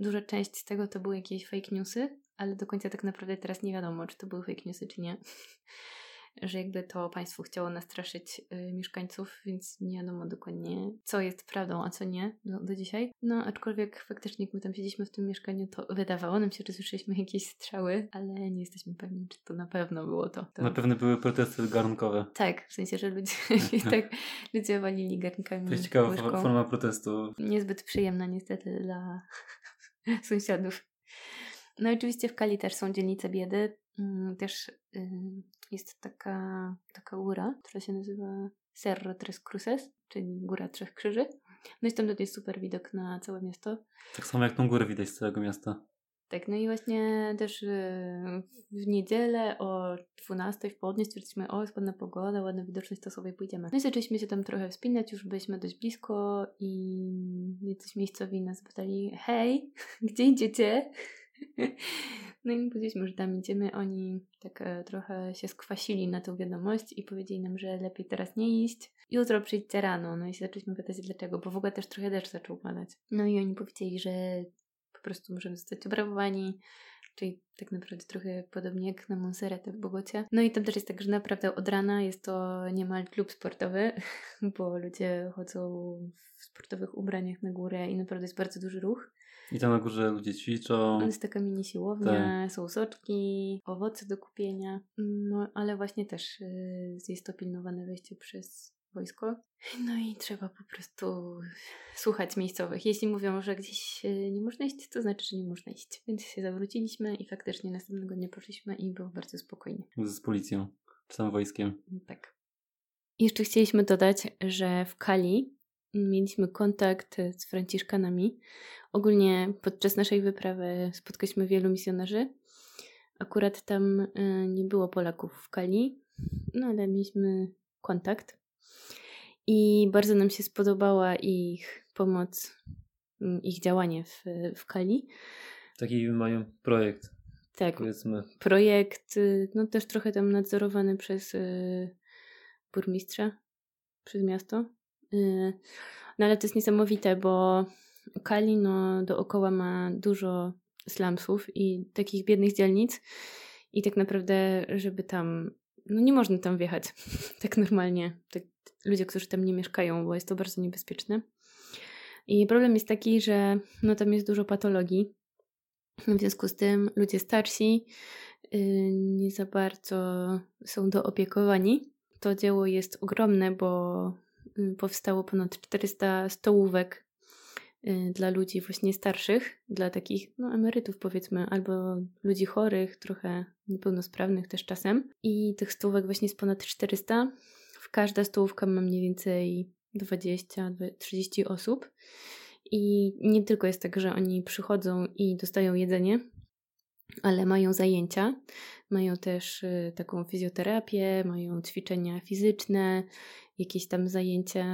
duża część z tego to były jakieś fake newsy, ale do końca tak naprawdę teraz nie wiadomo, czy to były fake newsy, czy nie. że jakby to państwo chciało nastraszyć y, mieszkańców, więc nie wiadomo dokładnie, co jest prawdą, a co nie do, do dzisiaj. No, aczkolwiek faktycznie, jak my tam siedzieliśmy w tym mieszkaniu, to wydawało nam się, że słyszeliśmy jakieś strzały, ale nie jesteśmy pewni, czy to na pewno było to. to... Na pewno były protesty garnkowe. Tak, w sensie, że ludzie, tak, ludzie walili garnkami To jest ciekawa łyżką. fo- forma protestu. Niezbyt przyjemna niestety dla sąsiadów. No i oczywiście w Kali też są dzielnice biedy. Mm, Też jest taka, taka góra, która się nazywa Cerro Tres Cruces, czyli Góra Trzech Krzyży. No i stamtąd jest super widok na całe miasto. Tak samo jak tą górę widać z całego miasta. Tak, no i właśnie też y, w niedzielę o 12 w południe stwierdziliśmy, o jest ładna pogoda, ładna widoczność, to sobie pójdziemy. No i zaczęliśmy się tam trochę wspinać, już byliśmy dość blisko i jacyś miejscowi nas zapytali, hej, gdzie idziecie? No i powiedzieliśmy, że tam idziemy. Oni tak e, trochę się skwasili na tą wiadomość i powiedzieli nam, że lepiej teraz nie iść. Jutro przyjdźcie rano. No i się zaczęliśmy pytać dlaczego, bo w ogóle też trochę deszcz zaczął padać. No i oni powiedzieli, że po prostu możemy zostać obrawowani, czyli tak naprawdę trochę podobnie jak na Monserrate w Bogocie. No i tam też jest tak, że naprawdę od rana jest to niemal klub sportowy, bo ludzie chodzą w sportowych ubraniach na górę i naprawdę jest bardzo duży ruch. I tam na górze ludzie ćwiczą. Jest taka mini siłownia, tak. są soczki, owoce do kupienia. No ale właśnie też y, jest to pilnowane wejście przez wojsko. No i trzeba po prostu słuchać miejscowych. Jeśli mówią, że gdzieś y, nie można iść, to znaczy, że nie można iść. Więc się zawróciliśmy i faktycznie następnego dnia poszliśmy i było bardzo spokojnie. Z policją, czy tam wojskiem. Tak. Jeszcze chcieliśmy dodać, że w Kali mieliśmy kontakt z Franciszkanami. Ogólnie podczas naszej wyprawy spotkaliśmy wielu misjonarzy. Akurat tam y, nie było Polaków w Kali, no ale mieliśmy kontakt. I bardzo nam się spodobała ich pomoc, ich działanie w, w Kali. Taki mają projekt. Tak, powiedzmy. projekt, y, no też trochę tam nadzorowany przez y, burmistrza, przez miasto. Y, no ale to jest niesamowite, bo Kali no, dookoła ma dużo slumsów i takich biednych dzielnic i tak naprawdę, żeby tam, no nie można tam wjechać tak normalnie, tak, ludzie, którzy tam nie mieszkają, bo jest to bardzo niebezpieczne. I problem jest taki, że no tam jest dużo patologii, w związku z tym ludzie starsi yy, nie za bardzo są doopiekowani. To dzieło jest ogromne, bo powstało ponad 400 stołówek y, dla ludzi właśnie starszych, dla takich no, emerytów powiedzmy, albo ludzi chorych, trochę niepełnosprawnych też czasem. I tych stołówek właśnie jest ponad 400. W każda stołówka ma mniej więcej 20-30 osób. I nie tylko jest tak, że oni przychodzą i dostają jedzenie, ale mają zajęcia. Mają też y, taką fizjoterapię, mają ćwiczenia fizyczne, jakieś tam zajęcia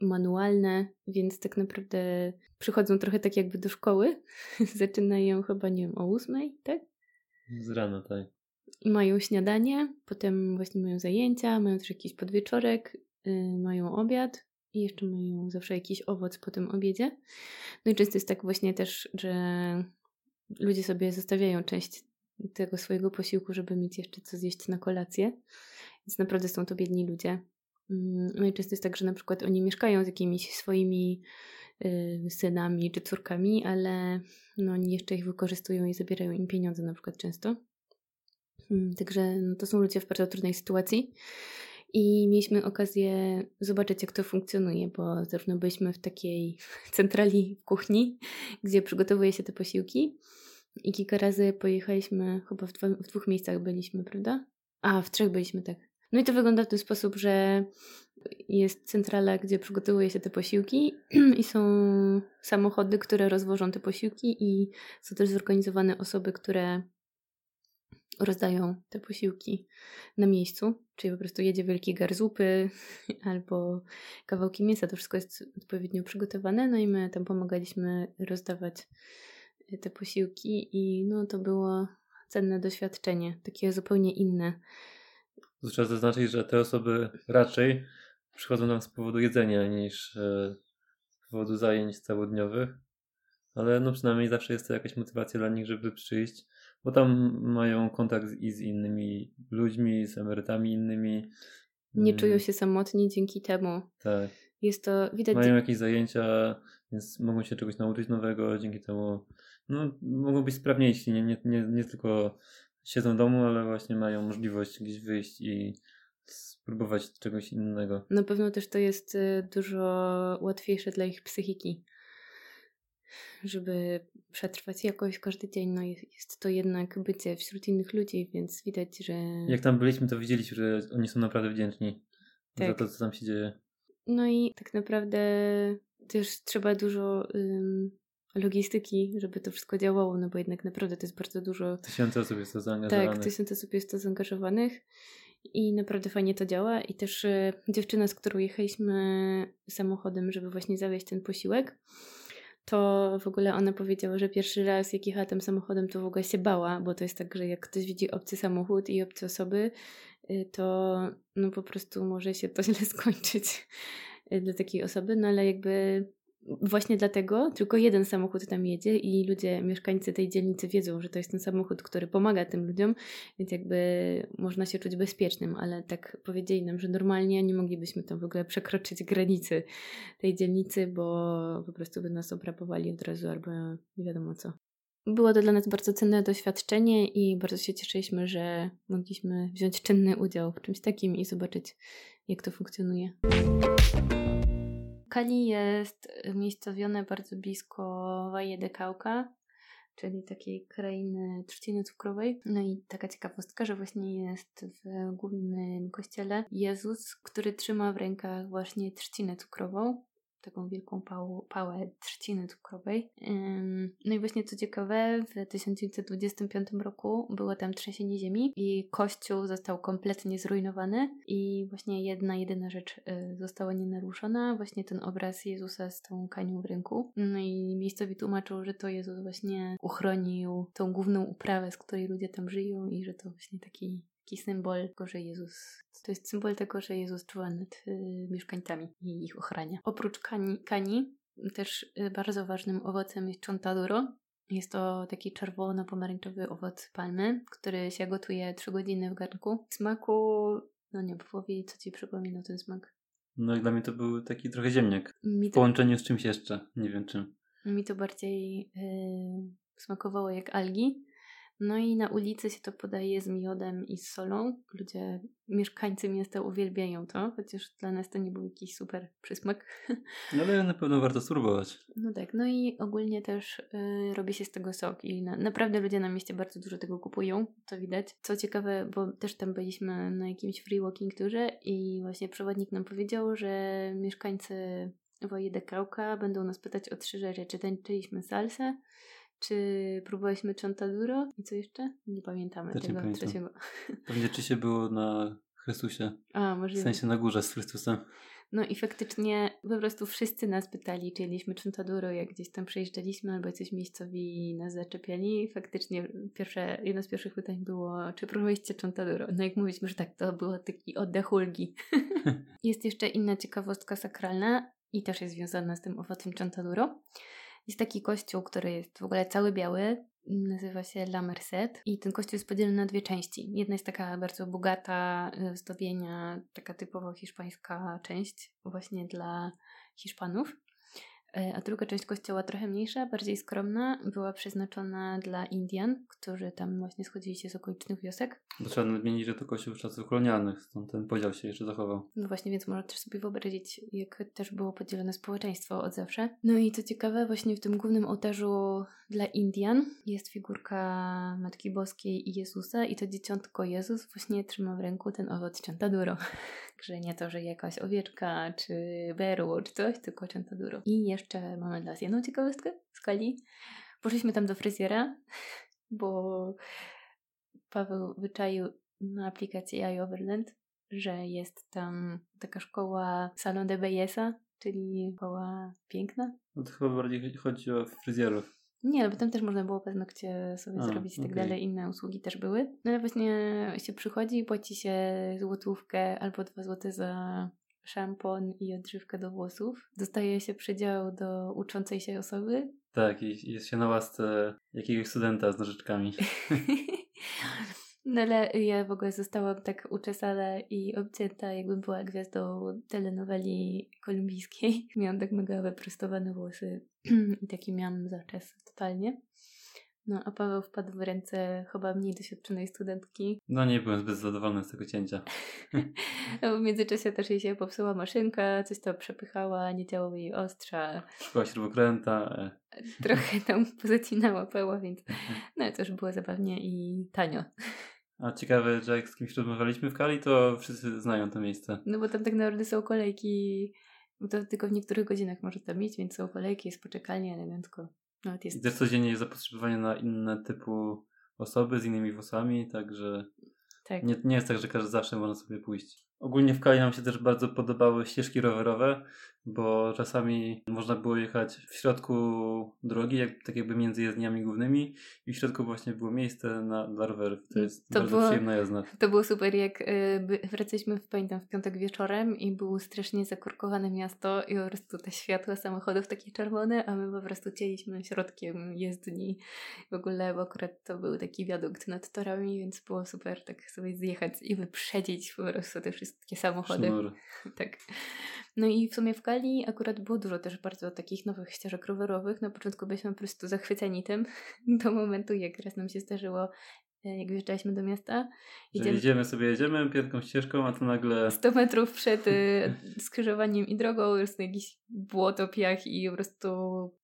manualne, więc tak naprawdę przychodzą trochę tak jakby do szkoły. Zaczynają chyba, nie wiem, o ósmej, tak? Z rana, tak. I mają śniadanie, potem właśnie mają zajęcia, mają też jakiś podwieczorek, yy, mają obiad i jeszcze mają zawsze jakiś owoc po tym obiedzie. No i często jest tak właśnie też, że ludzie sobie zostawiają część tego swojego posiłku, żeby mieć jeszcze co zjeść na kolację. Więc naprawdę są to biedni ludzie. Mm, no i często jest tak, że na przykład oni mieszkają z jakimiś swoimi y, synami czy córkami, ale no, oni jeszcze ich wykorzystują i zabierają im pieniądze na przykład często. Mm, także no, to są ludzie w bardzo trudnej sytuacji. I mieliśmy okazję zobaczyć, jak to funkcjonuje, bo zarówno byliśmy w takiej centrali kuchni, gdzie przygotowuje się te posiłki, i kilka razy pojechaliśmy, chyba w, dwa, w dwóch miejscach byliśmy, prawda? A, w trzech byliśmy, tak. No i to wygląda w ten sposób, że jest centrala, gdzie przygotowuje się te posiłki i są samochody, które rozwożą te posiłki i są też zorganizowane osoby, które rozdają te posiłki na miejscu, czyli po prostu jedzie wielki gar zupy albo kawałki mięsa, to wszystko jest odpowiednio przygotowane, no i my tam pomagaliśmy rozdawać te posiłki i no to było cenne doświadczenie, takie zupełnie inne Trzeba zaznaczyć, że te osoby raczej przychodzą nam z powodu jedzenia niż e, z powodu zajęć całodniowych. Ale no przynajmniej zawsze jest to jakaś motywacja dla nich, żeby przyjść, bo tam mają kontakt i z innymi ludźmi, z emerytami innymi. Nie mm. czują się samotni dzięki temu. Tak. Jest to widać. Mają jakieś zajęcia, więc mogą się czegoś nauczyć nowego, dzięki temu no, mogą być sprawniejsi, nie, nie, nie, nie tylko siedzą w domu, ale właśnie mają możliwość gdzieś wyjść i spróbować czegoś innego. Na pewno też to jest y, dużo łatwiejsze dla ich psychiki, żeby przetrwać jakoś każdy dzień. No jest to jednak bycie wśród innych ludzi, więc widać, że. Jak tam byliśmy, to widzieliśmy, że oni są naprawdę wdzięczni tak. za to, co tam się dzieje. No i tak naprawdę też trzeba dużo logistyki, żeby to wszystko działało, no bo jednak naprawdę to jest bardzo dużo. Tysiące osób jest to zaangażowanych. Tak, tysiące osób jest to zaangażowanych i naprawdę fajnie to działa. I też y, dziewczyna, z którą jechaliśmy samochodem, żeby właśnie zawieźć ten posiłek, to w ogóle ona powiedziała, że pierwszy raz jak jechała tym samochodem, to w ogóle się bała, bo to jest tak, że jak ktoś widzi obcy samochód i obce osoby, y, to no po prostu może się to źle skończyć y, dla takiej osoby, no ale jakby właśnie dlatego tylko jeden samochód tam jedzie i ludzie, mieszkańcy tej dzielnicy wiedzą, że to jest ten samochód, który pomaga tym ludziom, więc jakby można się czuć bezpiecznym, ale tak powiedzieli nam, że normalnie nie moglibyśmy tam w ogóle przekroczyć granicy tej dzielnicy, bo po prostu by nas obrabowali od razu albo nie wiadomo co. Było to dla nas bardzo cenne doświadczenie i bardzo się cieszyliśmy, że mogliśmy wziąć czynny udział w czymś takim i zobaczyć, jak to funkcjonuje. Kali jest umiejscowione bardzo blisko Valle de Cauca, czyli takiej krainy trzciny cukrowej. No i taka ciekawostka, że właśnie jest w głównym kościele Jezus, który trzyma w rękach właśnie trzcinę cukrową taką wielką pałę, trzciny cukrowej. No i właśnie co ciekawe, w 1925 roku było tam trzęsienie ziemi i kościół został kompletnie zrujnowany i właśnie jedna, jedyna rzecz y, została nienaruszona, właśnie ten obraz Jezusa z tą kanią w ręku. No i miejscowi tłumaczą, że to Jezus właśnie uchronił tą główną uprawę, z której ludzie tam żyją i że to właśnie taki taki symbol tego, że Jezus, to jest symbol tego, że Jezus czuwa nad y, mieszkańcami i ich ochrania. Oprócz kani, kani też y, bardzo ważnym owocem jest chontaduro. Jest to taki czerwono-pomarańczowy owoc palmy, który się gotuje 3 godziny w garnku. Smaku, no nie, powiedzieć, co ci przypominał ten smak. No i dla mnie to był taki trochę ziemniak. W połączeniu z czymś jeszcze, nie wiem czym. Mi to bardziej yy, smakowało jak algi. No i na ulicy się to podaje z miodem i z solą. Ludzie, mieszkańcy miasta uwielbiają to, chociaż dla nas to nie był jakiś super przysmak. No ale na pewno warto spróbować. No tak, no i ogólnie też y, robi się z tego sok i na, naprawdę ludzie na mieście bardzo dużo tego kupują, to widać. Co ciekawe, bo też tam byliśmy na jakimś free walking tourze i właśnie przewodnik nam powiedział, że mieszkańcy Wojede Krauka będą nas pytać o trzy rzeczy. Czy tańczyliśmy salsę, czy próbowaliśmy Chontaduro i co jeszcze? Nie pamiętamy Też tego nie trzeciego. Pewnie czy się było na Chrystusie. A, możliwe. W sensie na górze z Chrystusem. No i faktycznie po prostu wszyscy nas pytali, czy jedliśmy Chontaduro, jak gdzieś tam przejeżdżaliśmy, albo jacyś miejscowi nas zaczepiali. Faktycznie pierwsze, jedno z pierwszych pytań było, czy próbowaliście Chontaduro? No jak mówiliśmy, że tak, to było taki oddech ulgi. jest jeszcze inna ciekawostka sakralna i też jest związana z tym owocem Chontaduro. Jest taki kościół, który jest w ogóle cały biały, nazywa się La Merced i ten kościół jest podzielony na dwie części. Jedna jest taka bardzo bogata, y, zdobienia, taka typowo hiszpańska część właśnie dla Hiszpanów, a druga część kościoła, trochę mniejsza, bardziej skromna, była przeznaczona dla Indian, którzy tam właśnie schodzili się z okolicznych wiosek. Bo trzeba nadmienić, że to kościół w czasów kolonialnych, stąd ten podział się jeszcze zachował. No właśnie, więc można też sobie wyobrazić, jak też było podzielone społeczeństwo od zawsze. No i co ciekawe, właśnie w tym głównym ołtarzu dla Indian jest figurka Matki Boskiej i Jezusa i to dzieciątko Jezus właśnie trzyma w ręku ten owoc Chantaduro. Także nie to, że jakaś owieczka, czy berło, czy coś, tylko Chantaduro. I jeszcze mamy dla Was jedną ciekawostkę z Kali. Poszliśmy tam do fryzjera, bo Paweł wyczaił na aplikacji iOverland, że jest tam taka szkoła Salon de Belleza, czyli szkoła piękna. No to chyba bardziej chodzi o fryzjerów. Nie, no bo tam też można było paznokcie sobie A, zrobić i tak dalej, inne usługi też były. No ale właśnie się przychodzi i płaci się złotówkę albo dwa złote za szampon i odżywkę do włosów. Dostaje się przydział do uczącej się osoby. Tak, i jest się na łasce jakiegoś studenta z nożyczkami. No ale ja w ogóle zostałam tak uczesana i obcięta, jakbym była gwiazdą telenoweli kolumbijskiej. Miałam tak mega wyprostowane włosy i taki miałam zaczes totalnie. No, a Paweł wpadł w ręce chyba mniej doświadczonej studentki. No, nie byłem zbyt zadowolony z tego cięcia. no, w międzyczasie też jej się popsuła maszynka, coś to przepychała, nie działały jej ostrza. Szkoła śrubokręta. E. Trochę tam pozacinała peła, więc no, to już było zabawnie i tanio. A ciekawe, że jak z kimś rozmawialiśmy w Kali, to wszyscy znają to miejsce. No bo tam tak naprawdę są kolejki, to tylko w niektórych godzinach może tam mieć, więc są kolejki, jest poczekalnie elegancko. Nawet jest... I też codziennie jest zapotrzebowanie na inne typu osoby z innymi włosami, także Tak. nie, nie jest tak, że każdy zawsze może sobie pójść. Ogólnie w Kali nam się też bardzo podobały ścieżki rowerowe, bo czasami można było jechać w środku drogi, jak, tak jakby między jezdniami głównymi i w środku właśnie było miejsce na, dla rowerów. To jest To bardzo było- przyjemna jazda. To było super, jak y, wracaliśmy, pamiętam, w piątek wieczorem i było strasznie zakorkowane miasto i po prostu te światła samochodów takie czerwone, a my po prostu cieliśmy środkiem jezdni. W ogóle, bo akurat to był taki wiadukt nad torami, więc było super tak sobie zjechać i wyprzedzić po prostu te wszystkie samochody. Sznur. Tak. No i w sumie w Kali akurat było dużo też bardzo takich nowych ścieżek rowerowych. Na początku byliśmy po prostu zachwyceni tym, do momentu jak raz nam się zdarzyło, e, jak wjeżdżaliśmy do miasta. Idziemy jedziemy sobie, jedziemy piętką ścieżką, a to nagle 100 metrów przed y, skrzyżowaniem i drogą, jest jakiś błoto, piach i po prostu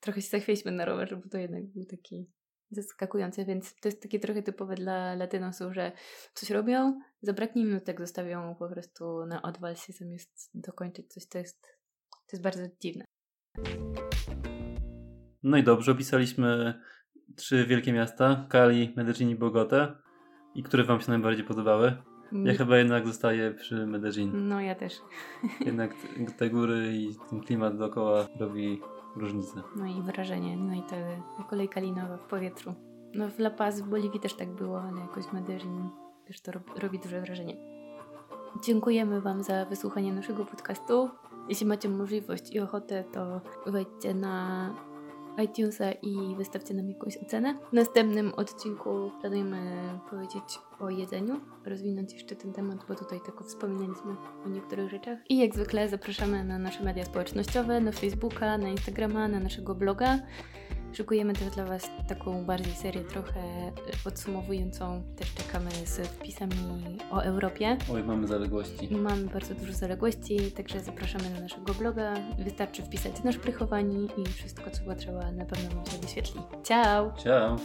trochę się zachwialiśmy na rowerze, bo to jednak był taki zaskakujący, więc to jest takie trochę typowe dla latynosów, że coś robią, zabraknie minutek, zostawią po prostu na odwal się zamiast dokończyć coś, to jest, to jest bardzo dziwne. No i dobrze, opisaliśmy trzy wielkie miasta, Cali, Medellin i Bogotę. I które wam się najbardziej podobały? Ja chyba jednak zostaję przy Medellin. No ja też. Jednak te góry i ten klimat dookoła robi różnicę. No i wrażenie, no i ta kolej kalinowa w powietrzu. No w La Paz w Boliwii też tak było, ale jakoś Medellin też to robi, robi duże wrażenie. Dziękujemy Wam za wysłuchanie naszego podcastu. Jeśli macie możliwość i ochotę, to wejdźcie na iTunesa i wystawcie nam jakąś ocenę. W następnym odcinku planujemy powiedzieć o jedzeniu, rozwinąć jeszcze ten temat, bo tutaj tylko wspominaliśmy o niektórych rzeczach. I jak zwykle zapraszamy na nasze media społecznościowe, na Facebooka, na Instagrama, na naszego bloga. Szykujemy też dla Was taką bardziej serię trochę e, podsumowującą. Też czekamy z wpisami o Europie. Oj, mamy zaległości. Mamy bardzo dużo zaległości, także zapraszamy na naszego bloga. Wystarczy wpisać nasz prychowani i wszystko, co potrzeba, na pewno Wam się wyświetli. Ciao! Ciao!